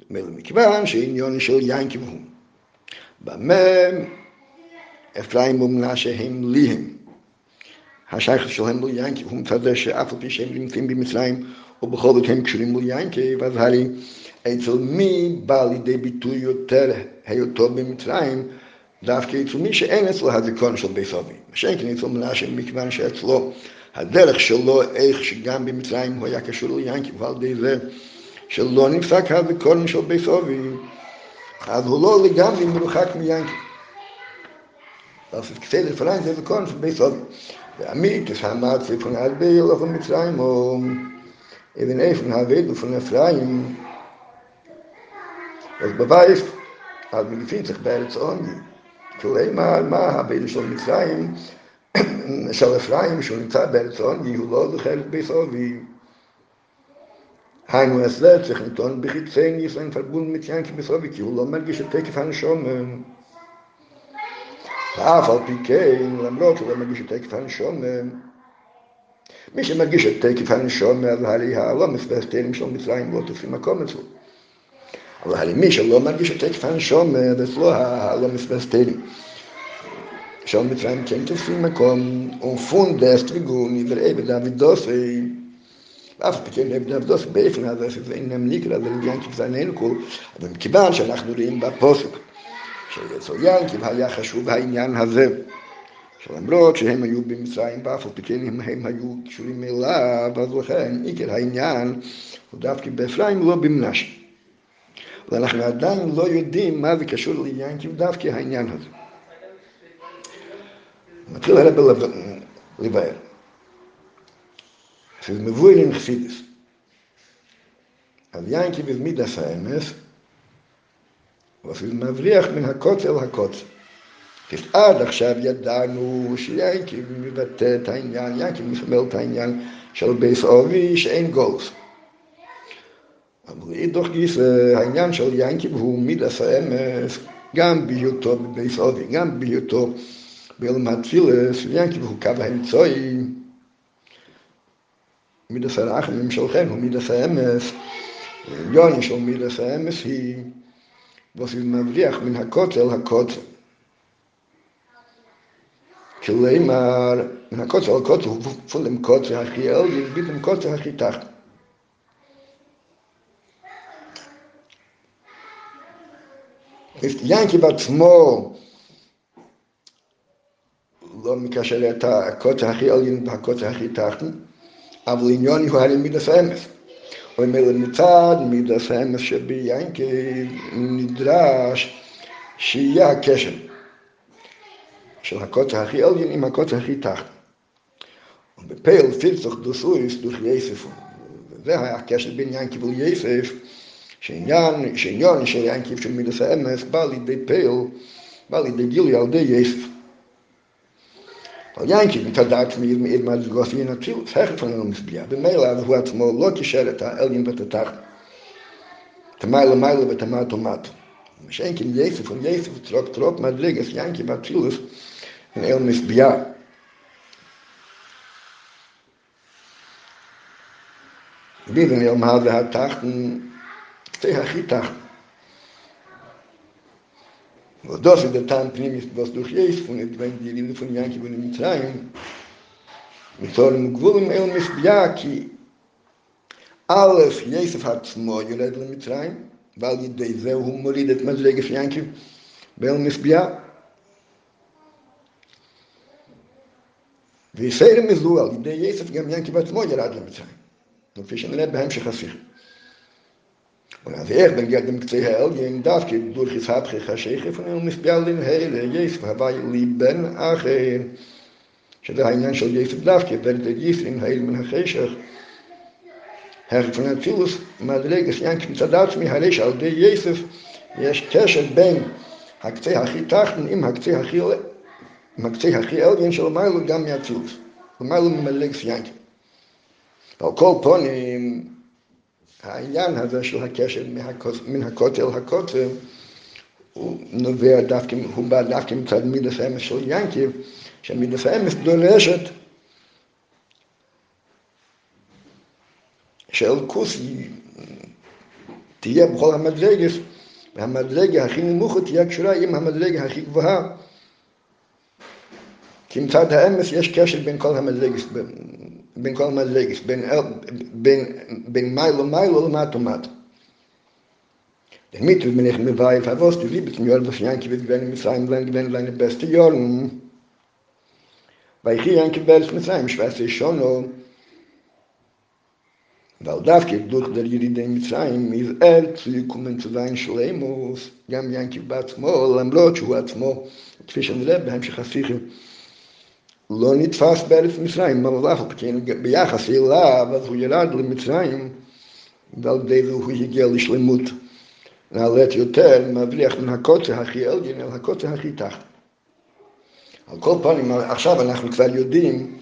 מכיוון שעניון של ינקים הוא. במה אפרים ומנשה הם לי הם. השייך שלהם ליינקים הוא מצד שאף על פי שהם נמצאים במצרים, ובכל זאת הם קשורים מול ינקב, אז הרי אצל מי בא לידי ביטוי יותר היותו במצרים, דווקא אצל מי שאין אצלו הזיכרון של בית. מה שאין כן אצל מנשה, מכיוון שאצלו הדרך שלו, איך שגם במצרים הוא היה קשור ליינקב, ועל ידי זה שלא נפסק הזיכרון של בית אבי, אז הוא לא לגמרי מרוחק מיינקב. אז כסי לפניי זה זיכרון של בית אבי. ועמית, יש המעצי פון עד בילוך ומצרים, או... even even ha wedu von Ephraim was beweist hat mir gefühlt sich bei der Zongi kulei mal ma ha wedu schon Ephraim shal Ephraim schon in Zeit bei der bichit zehn ist ein Verbund mit Janki bis ovi ki hu lo mergish et tekef han shom אף על פי כן, למרות שלא מרגיש את תקף הנשום, מי שמרגיש את תקף הנשום על הרי העלום מספסטרים של מצרים לא תופסים מקום אצלו. אבל הרי מי שלא מרגיש את תקף הנשום אצלו העלום מספסטרים של מצרים כן תופסים מקום ופון דסט וגוני וראה בדוד דוסי פי כן דוד דוסי באופן הזה שזה אינם נקרא זה זה איננו כול אבל מכיוון שאנחנו רואים בפוסק שאצל ינקיב היה חשוב העניין הזה שלמרות שהם היו במצרים ואף על פי כן הם, היו קשורים אליו, אז לכן עיקר העניין הוא דווקא באפרים לא במנשה. ואנחנו עדיין לא יודעים מה זה קשור לעניין כי דווקא העניין הזה. מתחיל הרב לבאר. זה מבואר עם חסידס. אז ינקי במידס האמס, ואפילו מבריח מן הקוצר לקוצר. עד עכשיו ידענו שיינקי מבטא את העניין, ינקי מסמל את העניין של בייס אורי שאין גולס. אבל אידוך גיס העניין של ינקי הוא מידס האמס גם בהיותו בבייס אורי, גם בהיותו בעולם התפילס, ינקי הוא קו האמצעי מידס הרחמים שלכם הוא מידס האמס, עניון של מידס האמס היא, ist מבריח מן הכותל הכותל. כלומר, מן הכותל הכותל הוא dem Kotze הכי אלגin bis dem Kotze הכי תחת. Yankee בעצמו לא מקשר את הקוטר הכי עליון והקוטר הכי תחתן, אבל עניון הוא הרי מידס האמס. הוא אומר מצד מידס האמס שביאנקי נדרש שיהיה הקשר של הקוטר הכי עליון עם הקוטר הכי תחתן. ובפייל פירצוך דוסויס דוך יסף. זה היה הקשר בין ינקי וליסף, שעניין, שעניון של ינקי של מידס האמס בא לידי פייל, בא לידי גילי על ידי יסף. Weil Janky, wie verdarkt mir eben eben als Gott wie natürlich, fächer von einem Missbier. Bei Meila, wo hat es mal Lotti schere, da Elgin wird der Tag. Te Meila, Meila wird der Mato, Mato. Und ich denke, in Jesu, von Jesu, von Trock, Trock, Madrig, es Janky, was in einem Missbier. Wie denn, ja, um Hase hat Tag, ein Tag, Was das in der Tan primi ist, was durch Jeis von etwa in die Rinde von Janki von dem Mitzrayim. Mit so einem Gwurm el Mishbiyaki alles Jeis hat zum Morgen leid von Mitzrayim, weil die Deze Humori des Mitzrayim von Janki, bei el Mishbiyak. Wie sehr im Mitzrayim, die Deze Humori des Mitzrayim von Janky bei el Und. Kzeh Elgin, darf geht durch das Habche Chasheche von ihm misbial den Heile, Jesuf, Hawaii lieben Acher. שזה העניין של יסף דווקא, ורד את יסרים, האל מן החשך. אצילוס, מדרגס ינק מצד עצמי, הרי שעל ידי יסף יש קשר בין הקצה הכי תחתן עם הקצה הכי עם הקצה הכי אלגין של מיילו גם מאצילוס. ומיילו ממדרגס ינק. על כל פונים, העניין הזה של הקשר מן הכותל לכותל, הוא נובע דווקא, הוא בא דווקא מצד מידס האמס של ינקיב, שמידס האמס דורשת שאלקוס תהיה בכל המדרגס, והמדרגה הכי נמוכה תהיה קשורה עם המדרגה הכי גבוהה. כי מצד האמס יש קשר בין כל המדרגס, בין כל המדרגס, בין, בין, בין מיילו מיילו למטו מטו. Damit wir nicht mehr bei Favos, die Liebe zum Jörg, was Janki wird gewinnen mit seinem Land, gewinnen seine beste Jörg. Weil hier Janki wird mit seinem Schwester schon noch. Weil darf geht durch der Jüride mit seinem, ist er zu kommen zu sein Schleimus, גם Janki בעצמו, למרות שהוא עצמו, כפי שנראה בהמשך השיחה, לא נתפס בארץ מצרים, על כן ביחס אליו, אז הוא ירד למצרים, ועל ידי זה הוא הגיע לשלמות. נעלית יותר, מבריח מן הקוצר הכי אלגין אל הקוצר הכי תחת. על כל פנים, עכשיו אנחנו כבר יודעים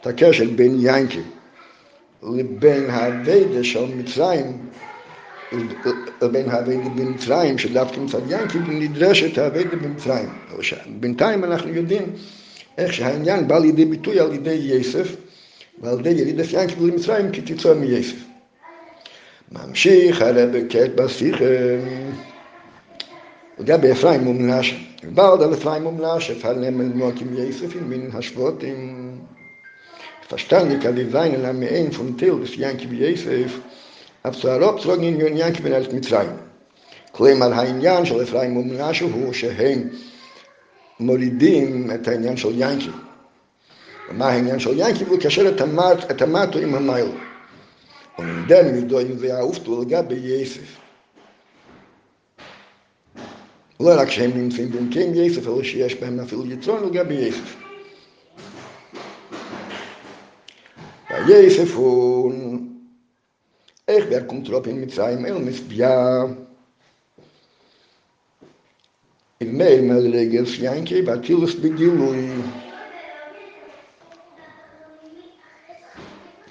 את הקשר בין ינקי לבין הווידה של מצרים, לבין הווידה במצרים, שדווקא מצד ינקי נדרשת הווידה במצרים. בינתיים אנחנו יודעים איך שהעניין בא לידי ביטוי על ידי יסף ועל ידי ירידת ינקי למצרים כתוצאה מייסף. ממשיך הרב קט בשיחה לגבי אפרים ומנשה. ובעוד על אפרים ומנשה פעלם אלמוקים יספים מן השבותים. Verstandig habe ich weinen am Ein von Til des Yanki Yosef, auf zu Arab zogen in Yon Yanki ben Alt Mitzrayim. כלומר העניין של אפרים ומנשה הוא שהם מורידים את העניין של ינקי. ומה העניין של ינקי? הוא קשר את המטו עם המייל. ומדם ידועים והעופתו לגבי יסף. לא רק שהם נמצאים במקיים יסף, אלא שיש בהם אפילו יתרון לגבי יסף. והיסף הוא איך בהקומטרופין מצרים אל מסביעה מייל מדרגס ינקי באטילוס בגילוי.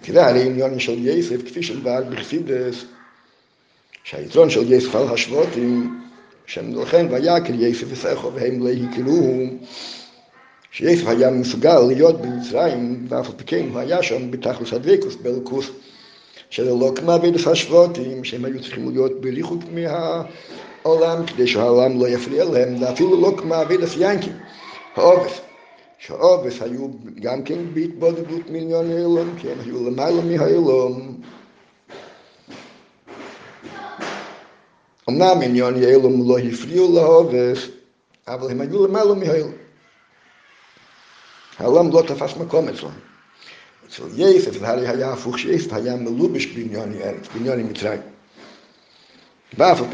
כדאי הרי עניון של יסף, כפי שבעל בחסידס, שהיתרון של יסף על השבותים, לכן ויקל יסף וסכו והם לא יקלו, שיסף היה מסוגל להיות במצרים, ואף על פי כן הוא היה שם בתכלס הדבקוס, באלוקוס, שזה לא כמו אבידס השבוטים, שהם היו צריכים להיות בריחוק מהעולם, כדי שהעולם לא יפריע להם, ואפילו לא כמו אבידס ינקים, העובס. שהעובס היו גם כן בהתבודדות מיליון אילום, כי הם היו למעלה מהאילום. אמנם מיליון אילום לא הפריעו לעובס, אבל הם היו למעלה מהאילום. העולם לא תפס מקום אצלם. אצל יסף זה הרי היה הפוך שיסף היה מלובש בניוני ארץ, בניוני מצרים. ואף על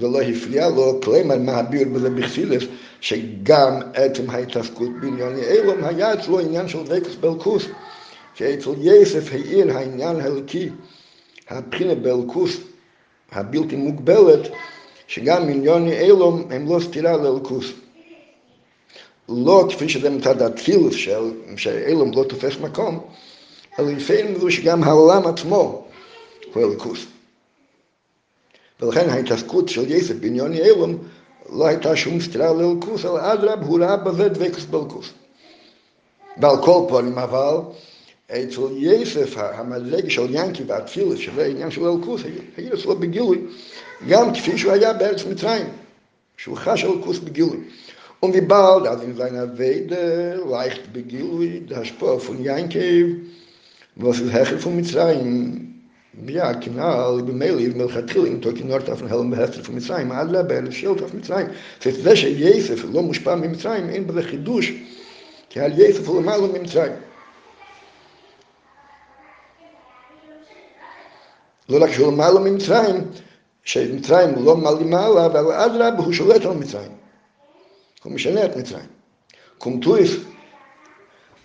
זה לא הפריע לו, מהביר בזה בחסילס, שגם עצם ההתעסקות בענייני אילום היה אצלו עניין של דקס בלקוס, שאצל יסף העיר העניין האלוקי, הבחינה בלקוס הבלתי מוגבלת, שגם ענייני אילום הם לא סתירה לאלקוס. לא כפי שזה מצד של שאילום לא תופס מקום, אלא לפעמים זה שגם העולם עצמו הוא אלוקוס. ולכן ההתעסקות של יסף בעניוני אילום לא הייתה שום סתירה לאלוקוס, אלא אדרבה, הוא ראה בזה דבקוס באלוקוס. ועל כל פנים אבל, אצל יסף המדרג של ינקי והתפילס, שזה עניין של אלוקוס, היה אצלו בגילוי, גם כפי שהוא היה בארץ מצרים, שהוא חש אלוקוס בגילוי. Und wie bald, als in seiner Wede, leicht begilui, der Spur von Yankev, was ist Hechel von Mitzrayim, ja, kinal, במילא, מלכתחילה, אם תוקי נורט אף נהלם בהסתר von מצרים, עד לבר, לשילט אף מצרים. זאת זה שיסף לא מושפע ממצרים, אין בזה חידוש, כי על יסף הוא למעלה ממצרים. לא רק שהוא למעלה ממצרים, שמצרים לא מעלה, אבל אדרבה הוא שולט על מצרים. הוא משנה את מצרים. קומטויס,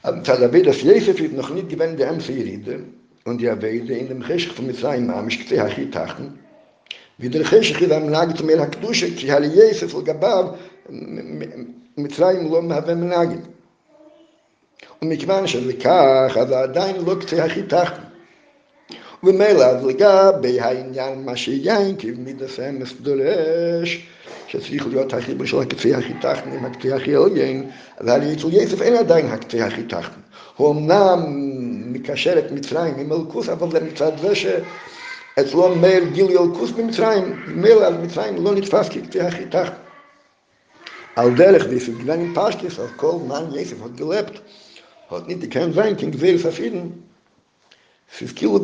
מצד אבי דס יסף ist noch nicht gewähnt der Ämse und die Abeide in dem Cheshach von Mitzrayim am Ishkzei הכי תחתן, ודרך חשך היא המנהג את אומר הקדושה, כי על יסף לגביו מצרים לא מהווה מנהגים. ומכיוון שזה כך, אז עדיין לא קצה הכי תחתן. וממילא אז לגבי העניין מה שיין, כי מידס אמס דורש, שצריך להיות החיבור של הקצה הכי תחתן עם הקצה הכי עליין, אבל אצל יסף אין עדיין הקצה הכי תחתן. הוא אמנם מקשרת מצרים עם אלכוס, אבל מצד זה שאצלו מייל גיל אלכוס במצרים, מייל על מצרים לא נתפס כקצי החיטה. על דרך זה יסוד גדן עם פשטיס, על כל מן יסף עוד גלפט, עוד ניתי כאן זין, כאן גביר ספידן, שזכילו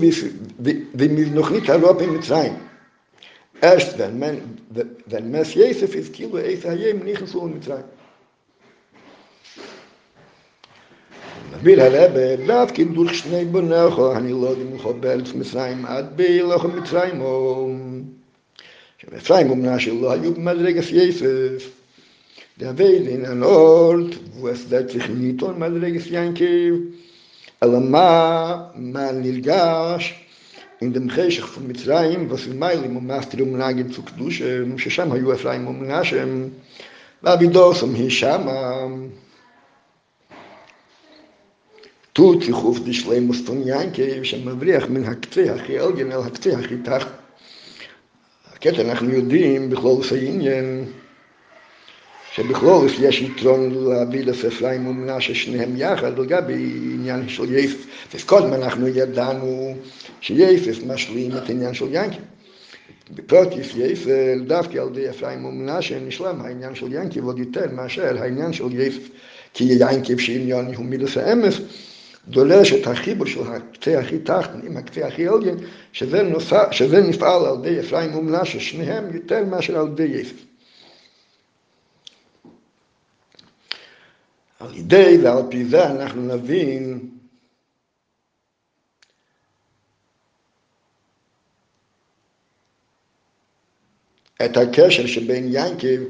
במבנוכנית הרוב עם מצרים. אשת ונמס יסף, הזכילו איזה היה מניחסו למצרים. מסביר הרבה, דווקא דורך שני בונךו, אני לא יודע מלכו בארץ מצרים, עד בילוך מצרים, או... שבמצרים אומנה שלא היו במדרגת יסף. דאבי דין הנורט, והוא הסדר צריך ניתון מדרגת ינקיב, אלא מה, מה נרגש, in dem Cheshach von Mitzrayim, was in Meilim und Master um Nagin zu Kedushem, ששם היו אפרים ומנשם, ואבידוסם היא שמה. Janke, ich habe mir briach min hakze, הכי אלגן אל hakze, הכי תח. הקטע אנחנו יודעים בכלול סעניין, שבכלול יש יתרון להביא לספריים ומנשה שניהם יחד, לגבי עניין של יסף. אז קודם אנחנו ידענו שיסף משלים את העניין של ינקי. בפרוטיס יסף, דווקא על ידי אפרים ומנשה, נשלם העניין של ינקי ועוד יותר מאשר העניין של יסף, כי ינקי שעניין הוא מידס האמס, דורש את החיבור של הקצה הכי תחתן עם הקצה הכי עליין, שזה, נפעל על ידי אפרים ומנשה, שניהם יותר מאשר על ידי יסף. על ידי ועל פי זה אנחנו נבין את הקשר שבין ינקב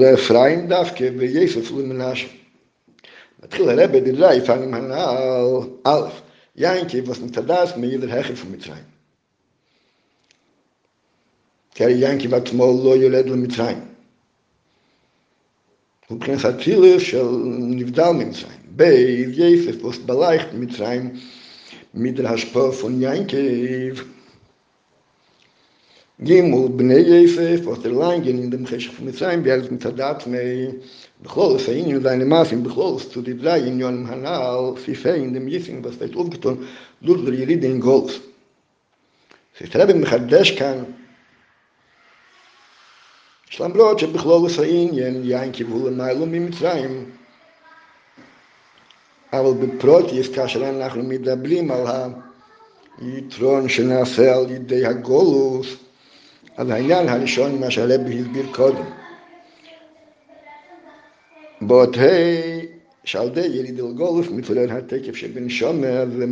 le freien darf ke be jefe fun men as mit khil le be dilay fun men al alf. Yanke was mit das mit jeder hege fun mit sein ker yanke wat mol lo yele dl mit sein du kenst at khil shel nivdal sein be jefe was mit sein mit der haspor fun yanke gimul bne yefe fot der אין in dem gesch fun mit sein bergt mit dat me bkhol fein in deine maf in bkhol zu di blay in yon hanal fi fein in dem yefing was vet ungeton dur der yid in golf. Si trebe mit khadesh kan shlam blot shb bkhol fein yen yan ki vul mailo mit mit sein aber be שנעשה על ידי הגולוס, אז העניין הראשון, מה שהרבי הסביר קודם. בעוד ה' שעל די יריד אל גולוס מתעורר התקף שבנשומר זה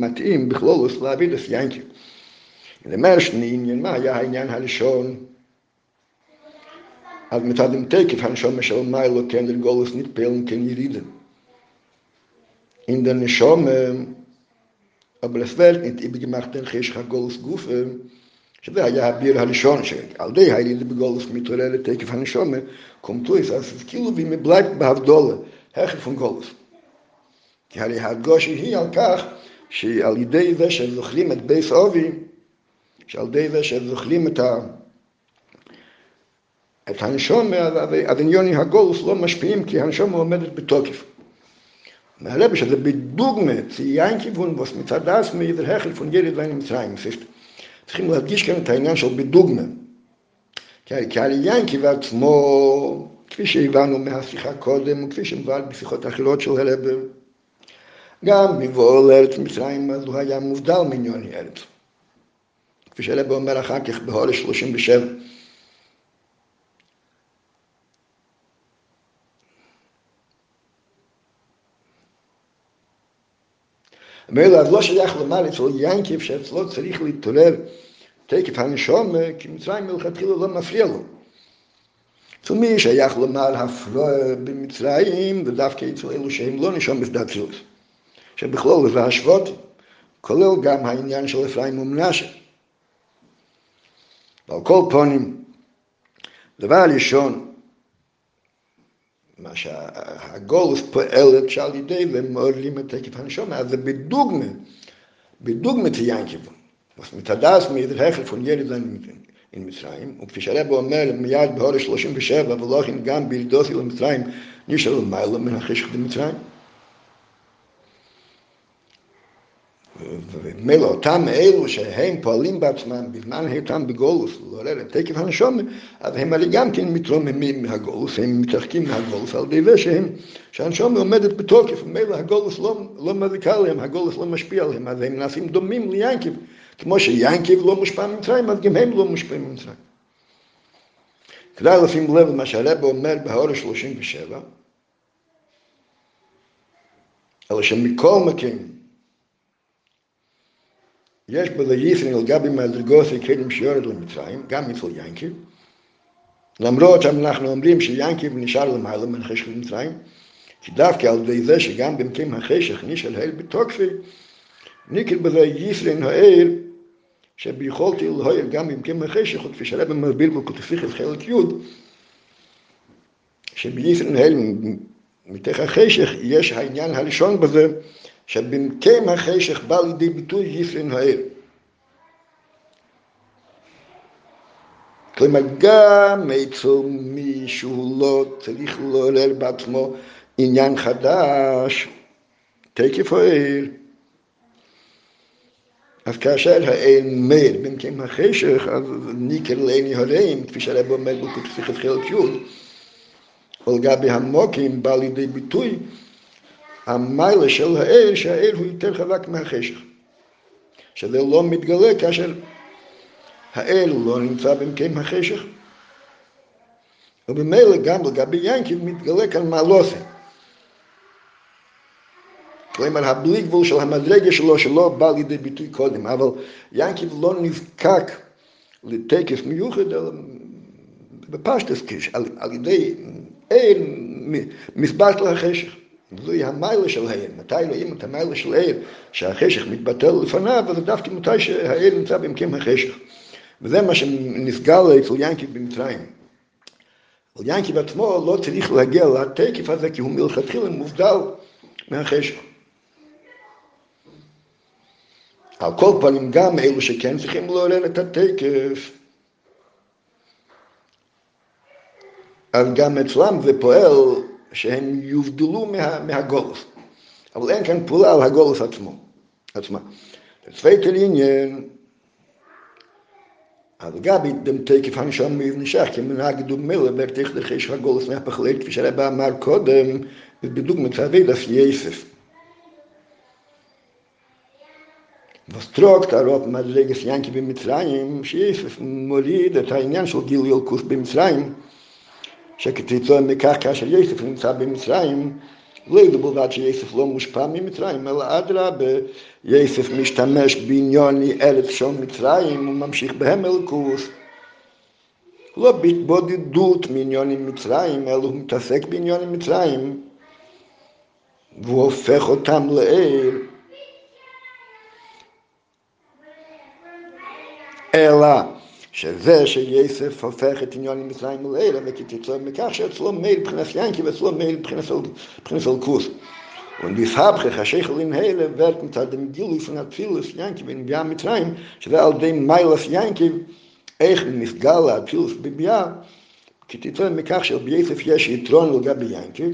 מתאים בכלולוס להעביד את ינקי. למר שני עניין, מה היה העניין הראשון? אז מצד עם תקף הנשומר של מיילו כן לגולוס נתפל כן ירידה. in der Neshome, aber es wird nicht übergemacht, den Chisch HaGolus Gufe, שזה היה הביר הראשון, שעל די היילי בגולוס מתעורר לתקף הנשומה, קומטו es, אז כאילו mir bleibt בהבדולה, הכי von גולוס. כי הרי הגושי היא על כך, שעל ידי זה שזוכרים את בייס אובי, שעל ידי זה שזוכרים את ה... את הנשומה, אז עניוני הגולוס לא משפיעים, כי הנשומה עומדת בתוקף. מהרבי שזה בדוגמה, זה יין כיוון, was מצד von jeder sein im Zerayim. Es ist, צריכים להדגיש כאן את העניין של בדוגמה. כי על יין כבר עצמו, כפי שהבנו מהשיחה קודם, וכפי שמבואר בשיחות אחרות של הרבי, גם בבואו לארץ מצרים, אז הוא היה מובדל מעניון ארץ. כפי שהרבי אומר אחר כך בהורש 37. מילא אז לא שייך לומר אצל ינקיב שאצלו צריך להתעורר תקף הנשום, כי מצרים מלכתחילה לא מפריע לו. אצל מי שייך לומר הפרוע במצרים, ודווקא אצל אלו שהם לא נשום בשדת זוז. שבכלול זה השבות, כולל גם העניין של אפרים ומנשה. ועל כל פונים, דבר ראשון, מה שהגולוס פועלת שעל ידי ומעוררים את תקף הנשום, אז זה בדוגמה, תיין כיוון. was mit das mir der Hechel von Jerusalem in Mitzrayim, und wie Shareb אומר מיד בהורש 37, ולא in גם בלדוסי למצרים, נשאר למעלה מן החשך במצרים. ומילא אותם אלו שהם פועלים בעצמם בזמן היותם בגולוס, לעורר את תקף הנשום, אז הם הרי גם כן מתרוממים מהגולוס, הם מתרחקים מהגולוס על ידי זה שהם, שהנשום עומדת בתוקף, ומילא הגולוס לא, לא מזיקה להם, הגולוס לא משפיע עליהם, אז הם נעשים דומים ליינקיב, כמו שיינקיב לא מושפע ממצרים, אז גם הם לא מושפעים ממצרים. כדאי לשים לב למה שהרבא אומר בהורא 37, אלא שמכל מקום, יש בזה ייסן על גבי מדרגות הכלים שיורד למצרים, גם אצל ינקיב, למרות שאנחנו אומרים שיינקיב נשאר למעלה מן חשך למצרים, כי דווקא על ידי זה שגם במקום החשך נשאר האל בתוקפי, ניקל בזה ייסן האל שביכולתי להויר גם במקום החשך, וכפי שהרבא מסביר בקוטפיכס חלק י', שבייסן האל מתוך החשך יש העניין הראשון בזה שבמקם החשך בא לידי ביטוי יפרין האל. כלומר, גם אצל מי שהוא לא צריך לעורר בעצמו עניין חדש, תקף האל. אז כאשר האל מאיר במקם החשך, אז ניקר לעיני הורים, כפי שהרב אומר בקוטפיכת חלק י', על המוקים בא לידי ביטוי המיילה של האל, שהאל הוא יותר חזק מהחשך. שזה לא מתגלה כאשר האל לא נמצא במקום החשך. ובמילא גם לגבי ינקיב מתגלה כאן מעלוסה. כלומר, הבלי גבול של המדרגה שלו שלא בא לידי ביטוי קודם, אבל ינקיב לא נזקק לתקף מיוחד, אלא בפשטס, על, על ידי אל מסבט לחשך. גילוי המיילה שלהם, מתי לא רואים את המיילה שלהם, שהחשך מתבטל לפניו, אז דווקא מתי שהאל נמצא במקום החשך. וזה מה שנסגר אצל ינקי במצרים. ינקי בעצמו לא צריך להגיע לתקף הזה, כי הוא מלכתחילה מובדל מהחשך. על כל פנים, גם אלו שכן צריכים לעורר את התקף, אז גם אצלם זה פועל שהם יובדלו מה, מהגולוס. אבל אין כאן פעולה על הגולוס עצמו, עצמה. צווייטל עניין, אז גבי דם תקף הנשום נשך כמנהג דומה ברתיך דחיש הגולוס מהפחלט, כפי שהרבא אמר קודם, בדוגמת אבידס יסף. Was tragt er auf Madreges Yanki bei Mitzrayim, שיסף מוריד את העניין של גיל ילקוס במצרים, שכתיצו מכך כאשר יסף נמצא במצרים, לא ידעו בלבד שיסף לא מושפע ממצרים, אלא אדרבה, יסף משתמש בעניוני ארץ של מצרים וממשיך בהם אלקוס. לא בהתבודדות מעניוני מצרים, אלא הוא מתעסק בעניוני מצרים, והוא הופך אותם לעיר. אלא שזה שיסף הופך את עניון עם מצרים ולעילה וכתצא מכך שאצלו מייל מבחינת ינקי ואצלו מייל מבחינת אלקוס. Und die Fabrik, der Schechel in Hele, wird mit dem Gilui von Atphilus Yankiv in Bia Mitzrayim, שזה על די מיילס Yankiv, איך נסגל האצילוס בביה, כי תצא מכך שביסף יש יתרון לגבי ינקיב,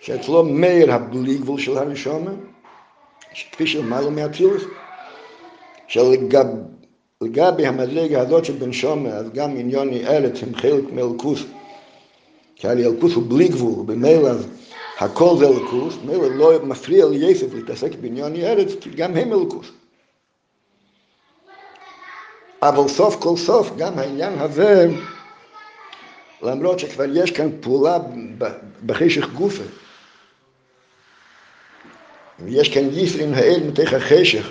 שאצלו מייל הבלי גבול של הנשומה, כפי של מיילס מאצילוס, שלגבי לגבי המדרגה הזאת של בן שומר, אז גם עניוני ארץ הם חלק מאלקוס, כי הרי אלקוס הוא בלי גבול, במילא הכל זה אלקוס, מילא לא מפריע ליסף להתעסק בעניוני ארץ, כי גם הם אלקוס. אבל סוף כל סוף, גם העניין הזה, למרות שכבר יש כאן פעולה בחשך גופה, ויש כאן ישרין האל מתוך החשך,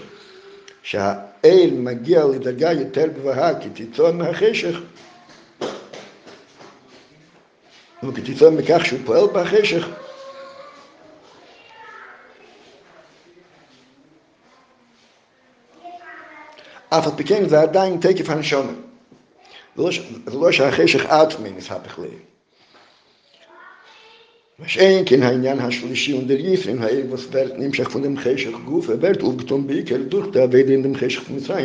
שהאל מגיע לדרגה יותר גבוהה כתיצור מהחשך, וכתיצור מכך שהוא פועל בחשך, אף על פי כן זה עדיין תקף הנשונה. זה לא שהחשך עצמי נסהפך לב. שאין כן העניין השלישי Yisrin, was wird נמשך Cheshach Guf, er wird aufgetan בעיקר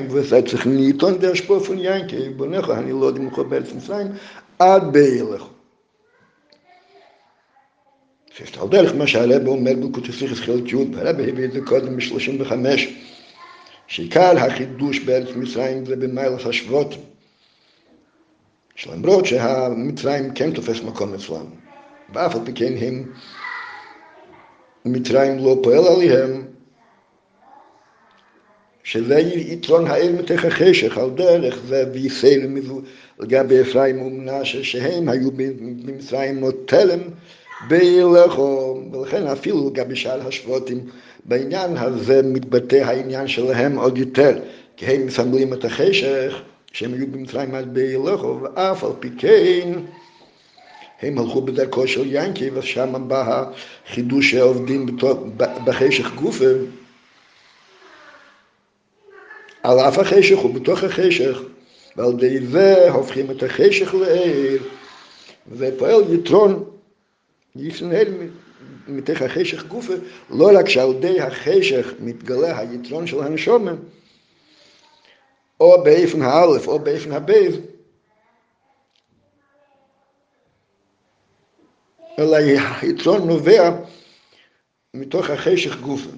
wo es sagt sich nicht an der Spur von Yanke, בונך, אני לא מוכר בארץ מצרים, עד בהילך. שיש על דרך מה שהרבא אומר בקוטסיכס חילק י' והרבא הביא את זה קודם ב-35, שעיקר החידוש בארץ מצרים זה במיילס השבועות, שלמרות שהמצרים כן תופס מקום אצלם. ואף על פי כן הם מצרים לא פועל עליהם, שזה יתרון האל מתוך החשך, על דרך זה וישראל לגבי אפרים ומנשה, שהם היו במצרים כמו תלם בילכו, ולכן אפילו לגבי שאר השבטים, בעניין הזה מתבטא העניין שלהם עוד יותר, כי הם מסמלים את החשך, שהם היו במצרים עד בילכו, ואף על פי כן הם הלכו בדרכו של ינקי, ושם בא החידוש שעובדים בחשך גופה. על אף החשך ובתוך החשך, ועל ידי זה הופכים את החשך לעיר, ופועל יתרון, ישנאל מתוך החושך גופה, לא רק שעל ידי החושך מתגלה היתרון של הנשמה, או באופן האלף או באופן הבית, אלא היתרון נובע מתוך החושך גופה.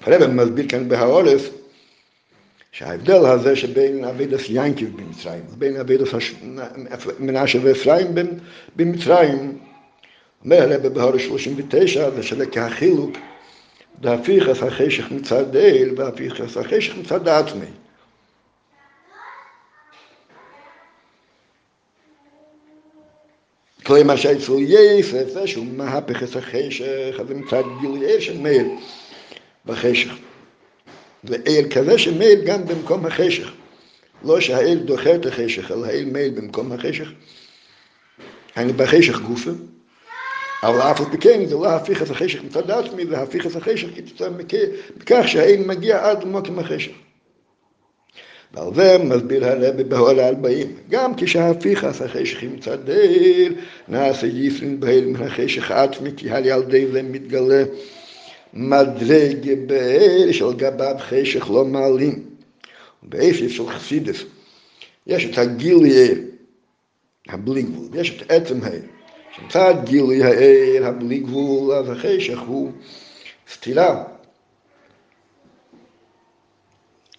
הרב מסביר כאן בהעולף שההבדל הזה שבין אבידס ינקיב במצרים ובין אבידס מנשה ואפרים במצרים אומר הרב בהורש 39 זה שלכהחילוק דהפיכס החשך מצד אל והפיכס החשך מצד עצמי כלומר שאצל יסף זה שהוא את החשך, אז מצד גילוי של מאיר בחשך. ואל כזה שמאיר גם במקום החשך. לא שהאל דוחה את החשך, אלא האל מאיר במקום החשך. אני בחשך גופה, אבל אף על פי כן זה לא להפיך את החשך מצד עצמי, זה להפיך את החשך כתוצאה מכך שהאל מגיע עד למוקם החשך. ועל זה מסביר הרבי בהול הארבעים, גם כשהפיכס החשך מצד אל, נעשה יפרין בהל מן החשך עצמי, כי על ידי זה מתגלה מדרג באר של גביו חשך לא מעלים. באיפה של חסידס יש את הגילוי הער, הבלי גבול, ויש את עצם הער. שמצד גילוי הער, הבלי גבול, אז החשך הוא סתירה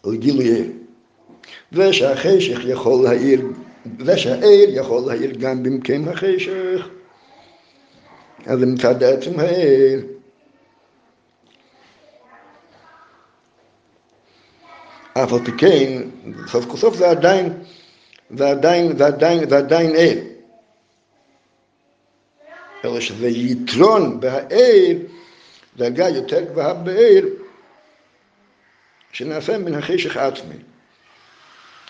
לגילוי הער. ושהחשך יכול להעיר, ושהער יכול להעיר גם במקום החשך. אז מצד עצם הער. אף על פי כן, סוף כל סוף זה עדיין, זה עדיין, זה עדיין, זה עדיין ער. אלא שזה יתרון בער, דרגה יותר גבוהה בער, שנעשה מן החשך עצמי.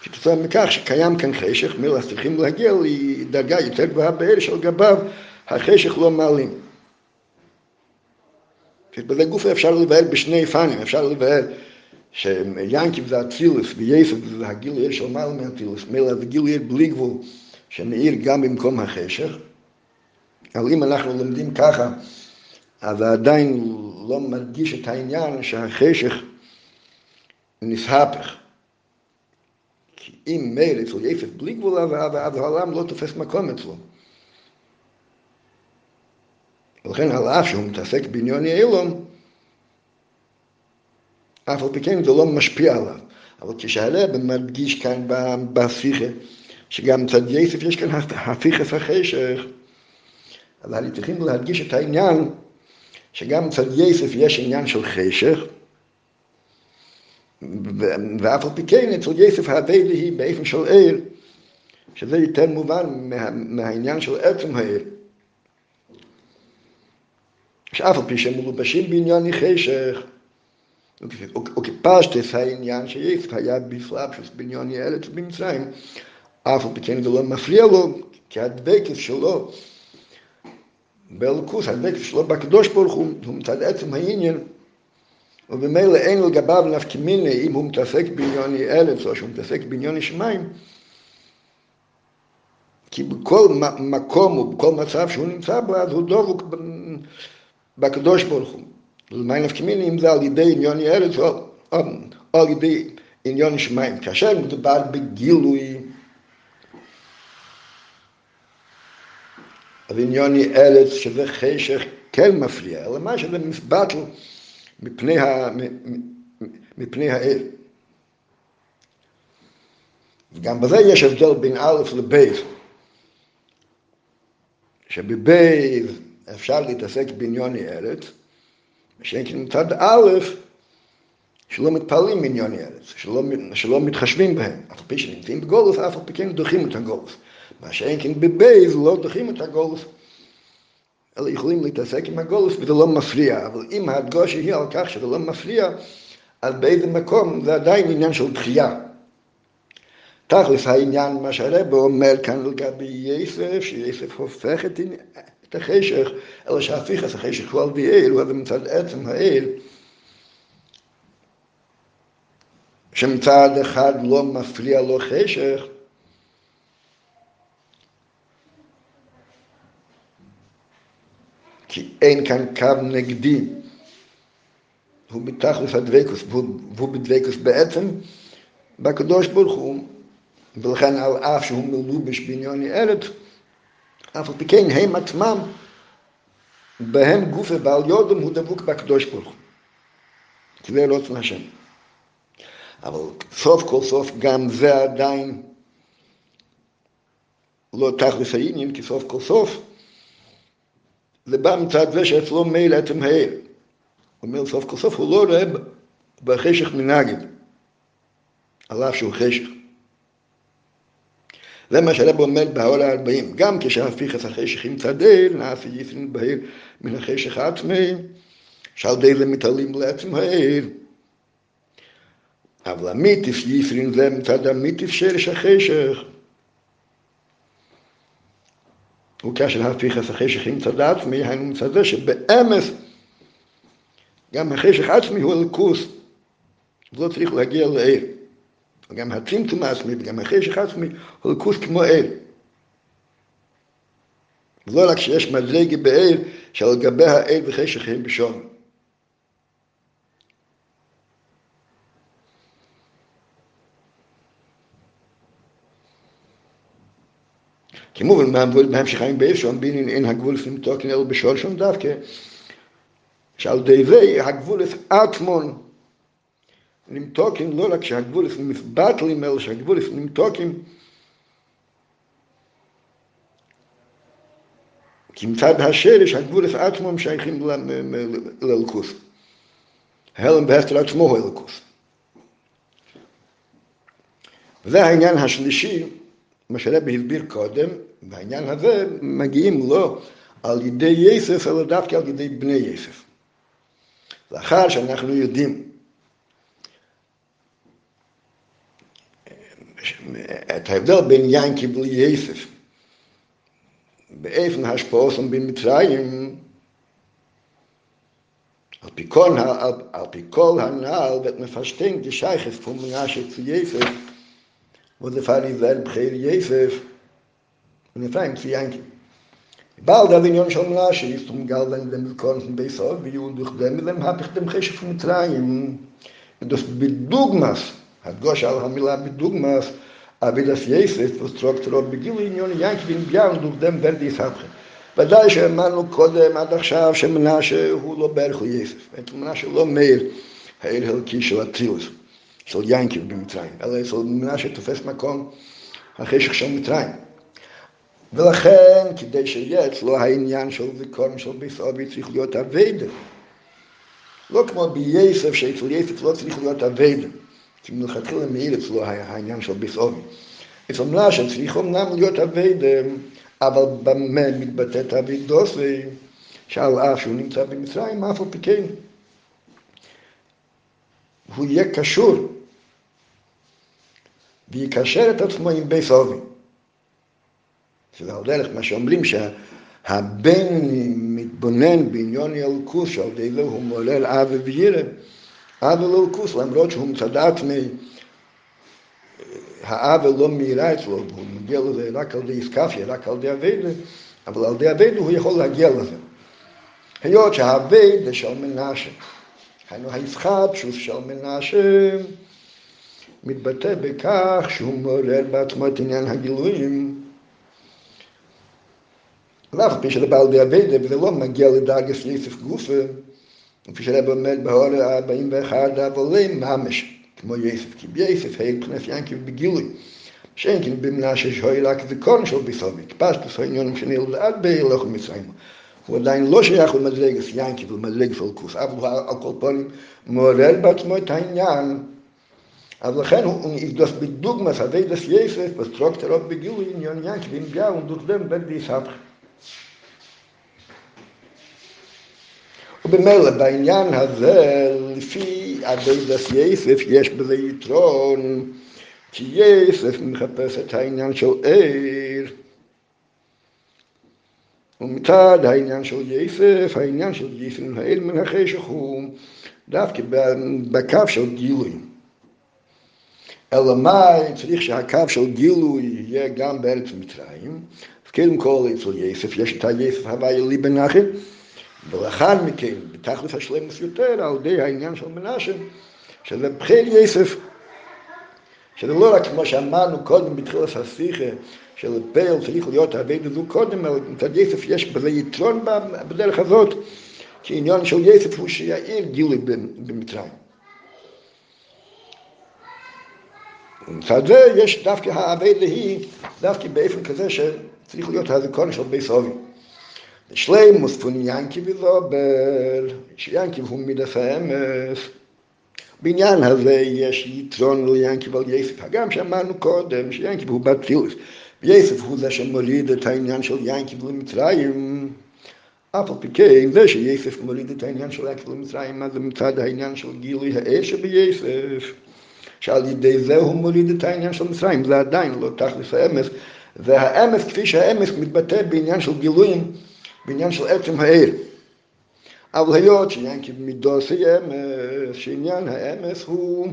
כתוצאה מכך שקיים כאן חשך, מילא צריכים להגיע לדרגה יותר גבוהה בער שעל גביו החשך לא מעלים. בזה גוף אפשר לבאר בשני פנים, אפשר לבאר שיאנקיב זה אצילוס ויסף זה הגילוי של מעלה מאצילוס, מילא זה גילוי בלי גבול שמאיר גם במקום החשך. אבל אם אנחנו לומדים ככה, אז עדיין לא מרגיש את העניין שהחשך נסהפך. כי אם מילא אצל יסף בלי גבול, אז העולם לא תופס מקום אצלו. ולכן על אף שהוא מתעסק בעניוני אילום, אף על פי כן זה לא משפיע עליו. אבל כשהרב מדגיש כאן בשיחה, שגם מצד יסף יש כאן הפיכס החשך, אבל צריכים להדגיש את העניין שגם מצד יסף יש עניין של חשך, ואף על פי כן אצל יסף האביילי היא באופן של עיר, שזה יותר מובן מה, מהעניין של עצם העיר. שאף על פי שהם מלובשים בעניין חשך, וכפשטס העניין שיסף היה בפלאפשוס בניוני ארץ במצרים, אף על פי כן זה לא מפריע לו, כי הדבקת שלו באלוקוס, הדבקת שלו בקדוש ברוך הוא, הוא מצד עצם העניין, ובמילא אין לגביו נפקא מיני אם הוא מתעסק בעניוני ארץ או שהוא מתעסק בעניוני שמיים, כי בכל מקום ובכל מצב שהוא נמצא בו, אז הוא דבוק בקדוש ברוך הוא. ולמי נפקא מיני אם זה על ידי עניוני ארץ או, או, או על ידי עניוני שמיים. כאשר מדובר בגילוי אז עניוני ארץ שזה חשך כן מפריע, אלא מה שזה מסבטל מפני, ה, מפני האל. וגם בזה יש הבדל בין א' לבייז, שבבייז אפשר להתעסק בעניוני ארץ, ושאין כן מצד א', שלא מתפעלים בעניוני ארץ, שלא, שלא מתחשבים בהם, אף על פי שנמצאים בגולוס, אף על פי כן דוחים את הגולוס. מה שאין כן בבייז לא דוחים את הגולוס. אלא יכולים להתעסק עם הגולוס וזה לא מפריע. אבל אם ההדגושה היא על כך שזה לא מפריע, אז באיזה מקום זה עדיין עניין של דחייה. תכלס העניין, מה שהרבא אומר כאן לגבי יסף, שיסף הופך את, את החשך, אלא שהפיכס החשך הוא על בי אל, הוא מצד עצם האל, שמצד אחד לא מפריע לו חשך, כי אין כאן קו נגדי. הוא בתכלס הדבקוס, והוא בדבקוס בעצם בקדוש ברוך הוא, ולכן על אף שהוא מלובש בעניוני ארץ, אף על פי כן הם עצמם, בהם גופה בעל יודם הוא דבוק בקדוש ברוך הוא. זה רצון השם. אבל סוף כל סוף גם זה עדיין לא תכלס העניין, כי סוף כל סוף זה בא מצד זה שאצלו מייל עצם העיר. הוא אומר סוף כל סוף הוא לא רואה בחשך מנגד, על אף שהוא חשך. זה מה שהרב אומר בהעול הארבעים. גם כשהפיכס החשך עם צדל, נעשה יסרין בהיר מן החשך העצמי, שעל די זה מתעלים לעצם העיר. אבל המיטיף יסרין זה מצד המיטיף שרש החשך. וכאשר הפיכס החשך עם צד עצמי, היינו מצד זה שבאמס גם החשך עצמי הוא אלקוס, ולא צריך להגיע לעיר. וגם הצמצום העצמי וגם החשך עצמי הוא אלקוס כמו עיר. ולא רק שיש מדרגה בעיר שעל גבי העיר וחשך הם בשום. כמובן, בהמשכים באיפשון, בין אין הגבולס נמתוקן אלו בשורשון דווקא, שעל די זה הגבולס עצמון נמתוקן, לא רק שהגבולס מתבטלים, אלא שהגבולס נמתוקן כי מצד השרש הגבולס עצמם שייכים לאלקוס. ההלם בהסתר עצמו הוא אלקוס. וזה העניין השלישי, מה שרבי הסביר קודם, והעניין הזה מגיעים לא על ידי יסף, אלא דווקא על ידי בני יסף. לאחר שאנחנו יודעים את ההבדל בין ינקי וליסף, באיפן השפעוסם במצרים, על פי כל, על, על פי כל הנעל ואת מפשטן גשייכס פון מנשה zu Jesef, wo der Fall Israel bchir Jesef, und er fragt zu Yanki. Bald der Vinyon schon Menashe ist um Gal, wenn dem Korn von Beisov, wie und durch dem, dem hab ich dem Cheshe von Mitzrayim. Und das Bedugmas, hat Gosh al Hamila Bedugmas, aber das Jesef, was trockt Rob Begilu in Yon Yanki, bin Bia und durch dem werde ich habche. ודאי שאמרנו קודם עד עכשיו שמנשה הוא לא בערך הוא יסף. מנשה לא מאיר האל הלקי של הטילוס. של ינקי במצרים, אלא אצל מנשה תופס מקום החשך של מצרים. ולכן, כדי שיהיה אצלו העניין של זיכרון של ביס אבי צריך להיות אביידה. לא כמו בייסף, שאצל יסף לא צריך להיות אביידה. כי מלכתחילה מאיר אצלו העניין של ביס אבי. מנשה צריך אומנם להיות אביידה, אבל במה מתבטאת אבידוסי, שעל אף שהוא נמצא במצרים, אף על פי כן. הוא יהיה קשור ויקשר את עצמו עם אובי. זה על דרך מה שאומרים שהבן מתבונן בעניון אלקוס, שעל ידי זה הוא מעולל אב וירא. אב אלקוס, למרות שהוא מצד עצמי, האב לא מהירה אצלו, הוא מגיע לזה רק על ידי איסקפיה, רק על ידי אביידה, אבל על ידי אביידה הוא יכול להגיע לזה. היות שהאביידה של מנשה, היינו הישחטשוס של מנשה, מתבטא בכך שהוא מעורר בעצמו את עניין הגילויים. Lach bin schon er bald der Weide, wenn er, er lohnt, man geht alle Tage schlief auf Gufe. Und fischer Rebbe mit Behore, aber äh, ihm war hart, da wo lehm, mamisch. Kmo Jesef, kib Jesef, heil Pnef Janki und Begili. Schenken, bim Nasche, לא שייך ze korn schol bisomi. Kpas, du so in jönem, schen ilu, ad bei Elochu Mitzrayim. Wo dein Losch jach, wo madreges Janki, wo madreges Volkus, er ab wo alkohol poni, mo Rebbe, ובמילא בעניין הזה, לפי אביידס יסף, יש בזה יתרון, כי יסף מחפש את העניין של עיר. ומצד העניין של יסף, העניין של יסף העיר מן החשך הוא דווקא בקו של גילוי. אלא מאי צריך שהקו של גילוי יהיה גם בארץ מצרים. קודם כל אצל יסף, יש את היסף הוויה לי בנחל, ולאחר מכן, בתכלס השלמוס יותר, על ידי העניין של מנשה, שזה בחיל יסף. שזה לא רק כמו שאמרנו קודם בתחילת השיחה, שלפייל צריך להיות הרבה דזו קודם, אבל מצד יסף יש בזה יתרון בדרך הזאת, כי עניין של יסף הוא שיעיר גילוי במצרים. ומצד זה יש דווקא האביידה היא, דווקא באופן כזה שצריך להיות הזיכרון של בית סובי. שלימוס פון ינקי וזובר, שיינקי הוא מידס האמס. בעניין הזה יש יתרון ליינקי ועל יסף, הגם שאמרנו קודם שיינקי הוא בטילוס. ויסף הוא זה שמוליד את העניין של ינקי למצרים. אף על פי כן, זה שיסף מוליד את העניין של ינקי למצרים, אז זה מצד העניין של גילוי האש ביסף. שעל ידי זה הוא מוריד את העניין של מצרים, זה עדיין לא תכלס האמס, והאמס כפי שהאמס מתבטא בעניין של גילויים, בעניין של עצם העיר. אבל היות שעניין כמידוס האמס, שעניין האמס הוא,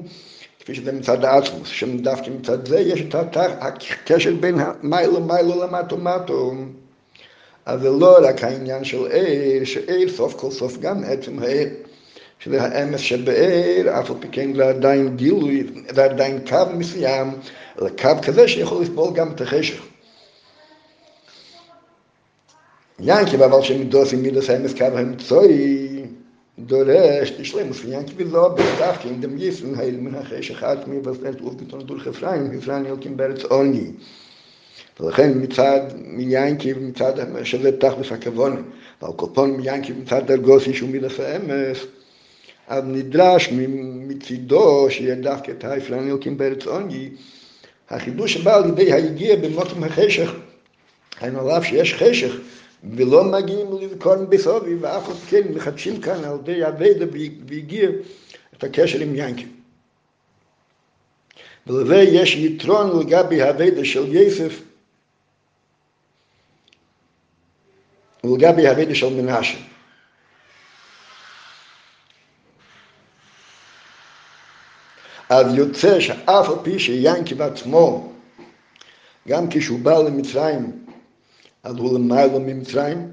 כפי שזה מצד העצמוס, שדווקא מצד זה יש את הקשר בין מיילו מיילו למטו מטו. אז זה לא רק העניין של עיר, שעיר סוף כל סוף גם עצם העיר. שזה האמס שבעיר, אף על פי כן זה עדיין גילוי, זה עדיין קו מסוים, אלא קו כזה שיכול לסבול גם את החשך. ינקי, אבל שמידוס עם מידוס האמס קו האמצעי, דורש תשלמוס ינקי וזו בדווקא עם דם ייסון האל מן החשך עצמי וסנת אופגתון דולך אפרים, אפרים ילקים בארץ עוני. ולכן מצד מיינקי ומצד שזה תכלס הכוון, ועל כל פון מיינקי ומצד דרגוסי שהוא מידס האמס, אז נדרש מצידו שיהיה דווקא את האפרים ילקים בארץ עוני, החידוש שבא על ידי היגיע במותם החשך, היינו עליו שיש חשך, ולא מגיעים לזכורן בסובי, ואף עוד כן מחדשים כאן על ידי הוידה והגיע את הקשר עם ינקים. ולזה יש יתרון לגבי הוידה של יסף ולגבי הוידה של מנשה. אז יוצא שאף על פי שיינקי עצמו, גם כשהוא בא למצרים, אז הוא למעלה ממצרים.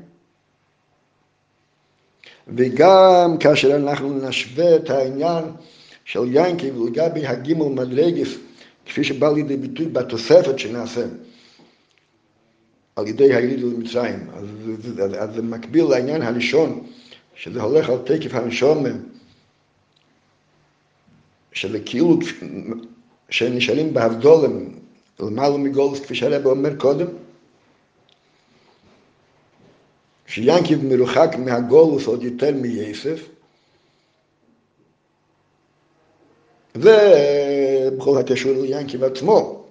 וגם כאשר אנחנו נשווה את העניין של ינקי ולגבי הגימל מדרגס, כפי שבא לידי ביטוי בתוספת שנעשה על ידי היליד למצרים, אז, אז, אז זה מקביל לעניין הראשון, שזה הולך על תקף הראשון, שזה כאילו שנשאלים בהבדולם למעלה מגולס, כפי שהרב אומר קודם, שיאנקיב מרוחק מהגולוס עוד יותר מייסף, ובכל הקשור ליאנקיב עצמו.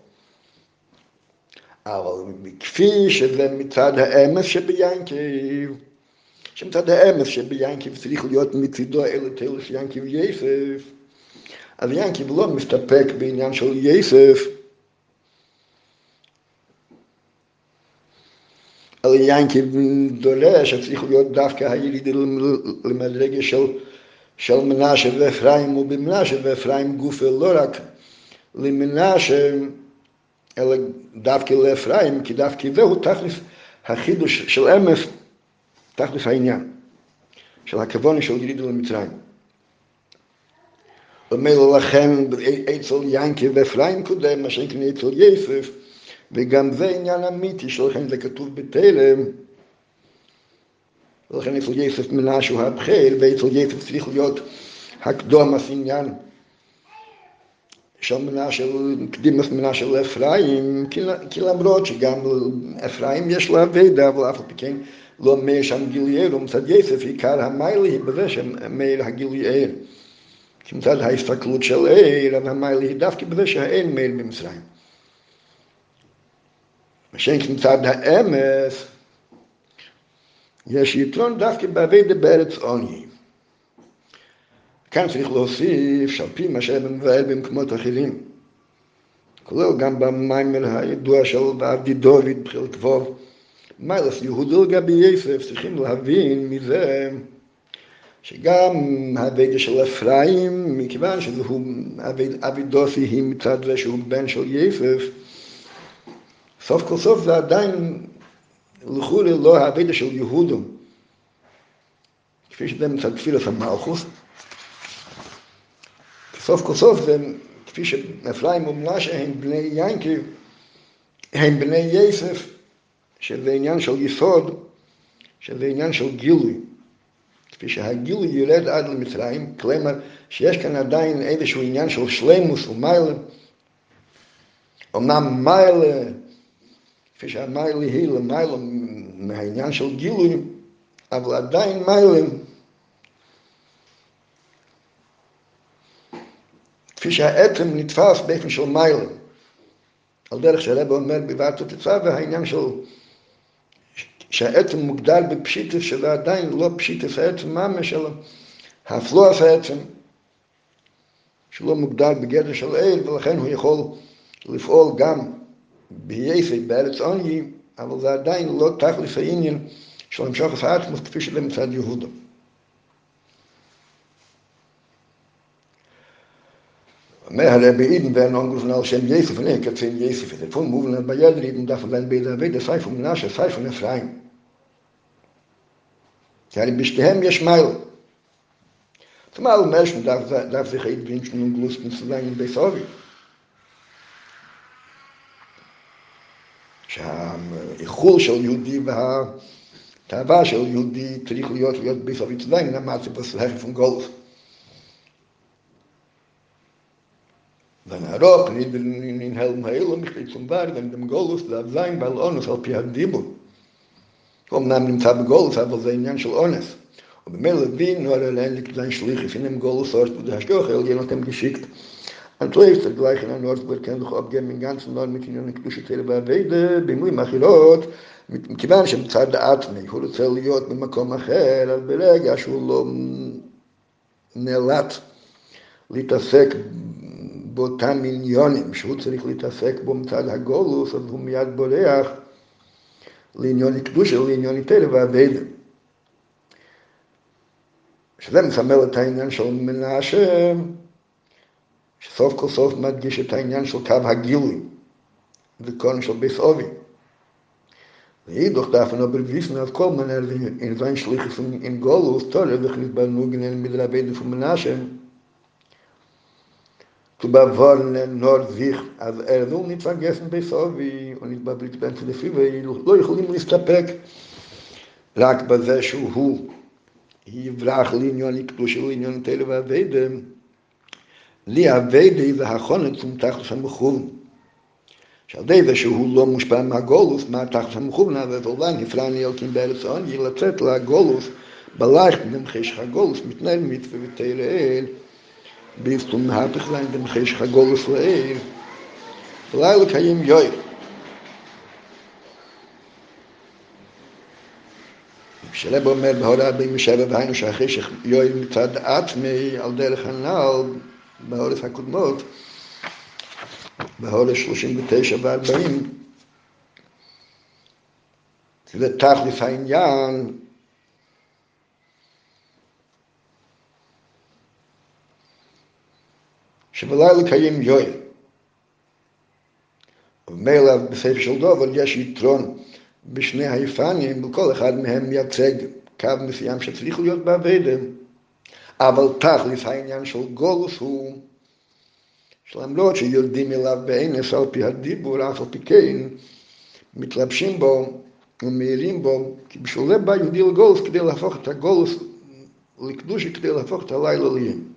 אבל כפי שזה מצד האמס שביאנקיב, שמצד האמס שביאנקיב צריך להיות מצידו אלה תלס יאנקיב יסף, אז יאנקיב לא מסתפק בעניין של יסף, על ינקי דורש שצריך להיות דווקא היליד למדרגה של, של מנשה ואפרים ובמנשה ואפרים גופה לא רק למנשה אלא דווקא לאפרים כי דווקא זהו תכלס החידוש של אמס תכלס העניין של הכוונה של יליד למצרים. ומילא לכן אצל ינקי ואפרים קודם מה שנקרא אצל יסף וגם זה עניין אמיתי, שלכן זה כתוב בתלם. ולכן אצל יסף מנשה הוא הבחיל, ואצל יסף צריך להיות הקדום עניין של מנשה, קדימוס מנשה לאפרים, כי למרות שגם אפרים יש לה אבדה, אבל אף על פי כן לא מאיר שם גיליירו, מצד יסף עיקר המיילי היא בזה שמאיר הגיליירו. כי מצד ההסתכלות של עיר, המיילי היא דווקא בזה שהאין מאיר במצרים. שאין מצד האמס, יש יתרון דווקא בעבידה בארץ עוני. כאן צריך להוסיף שעל פי מה שהיה מבאר במקומות אחרים. כולל גם במיימר הידוע של עבדי דוד בחיל כבוב. מיילס יהודו לגבי יסף צריכים להבין מזה שגם האבידה של אפרים, מכיוון שזהו אבידוסי היא מצד זה שהוא בן של יסף, סוף כל סוף זה עדיין לכולי לא האבידה של יהודו, כפי שזה מצד תפילת המלכוס. סוף כל סוף זה כפי שאפרים ומנשה הם בני ינקי, הם בני יסף, שזה עניין של יסוד, שזה עניין של גילוי. כפי שהגילוי ירד עד למצרים, כלומר שיש כאן עדיין איזשהו עניין של שלימוס ומיילה. אמנם מיילה כפי שהמיילה היא למיילה מהעניין של גילוי, אבל עדיין מיילה, כפי שהעצם נתפס באופן של מיילה, על דרך שהרב אומר בבעת התוצאה, והעניין של שהעצם מוגדל בפשיטס שזה עדיין לא פשיטס העצם ממש, אלא הפלואס העצם, שלא מוגדל בגדר של אל, ולכן הוא יכול לפעול גם בייסי בארץ עוני, אבל זה עדיין לא תכלס העניין של המשוך את העצמוס כפי שזה מצד יהודה. אומר הרבי אידן werden angerufen als Shem Jesef und ich erzähle Jesef. Der von Muvlen bei jeder Rieden darf man bei der Wede sei von Menashe, sei von Ephraim. Ja, die Bishtehem Yeshmael. Zumal Menschen darf, darf sich Eid wünschen und Glusten zu sein in Besovi. שהאיחול של יהודי תאווה של יהודי צריך להיות להיות בסוף יצדיים, למעשה בסלחי פון גולף. Onus auf die Hadibur. Warum nahm dem Tabe Golus, aber sein Jan schon Onus. Und bei mir Levin, nur er ähnlich sein Schlich, ich finde im Golus, Ort, wo du hast auch, er hat ihm geschickt. In der Nord, wo er kann doch abgeben, im ganzen Nord, mit ihnen, dusche Tere, bei Weide, bei Mui Machilot, mit dem Kivan, שהם צד האטמי, הוא רוצה להיות במקום אחר, אז ברגע שהוא לא נאלץ להתעסק באותם עניונים שהוא צריך להתעסק בו מצד הגולוס, אז הוא מיד בורח לעניון קדושה, לעניון טלב והבד. שזה מסמל את העניין של מנשה, שסוף כל סוף מדגיש את העניין של קו הגילוי, וקורן של ביס אובי. ואידוך דאפן aber wissen, als כל מנהל in sein Schlichus in Golus, Tore, וכניס בנוגן אל מדרבד von Menashe, zu bewahren nur sich, als er will nicht vergessen bei Sovi und nicht bei Blitzbein יכולים להסתפק רק בזה שהוא יברח לעניון הקדוש של עניון תלו והווידה, לי זה החונה צום תחת המחוב. שעל די זה שהוא לא מושפע מהגולוס, מה תחת המחוב, אז אולי נפרע ניאלקים בארץ העוני, לצאת לגולוס, בלייך במחש הגולוס, מתנהל מצווה ותראה ich sein dem Chish Chagolus Leir. Leil kayim yoi. כשלב אומר בהוראה בין משבע והיינו שהחיש יואל מצד עצמי על דרך הנ"ל בהורס הקודמות בהורס 39 ו-40 זה תכלס העניין שבלילה לקיים יואל. ומילא בספר של דובר יש יתרון בשני היפנים, וכל אחד מהם מייצג קו מסוים שצריך להיות בעבדם. אבל תכלס העניין של גולוס הוא שלמרות שיודעים אליו באינס על פי הדיבור, אף על פי כן, מתלבשים בו ומאירים בו, כי בשביל זה בא יהודי לגולוס כדי להפוך את הגולוס לקדושי, כדי להפוך את הלילה ליים.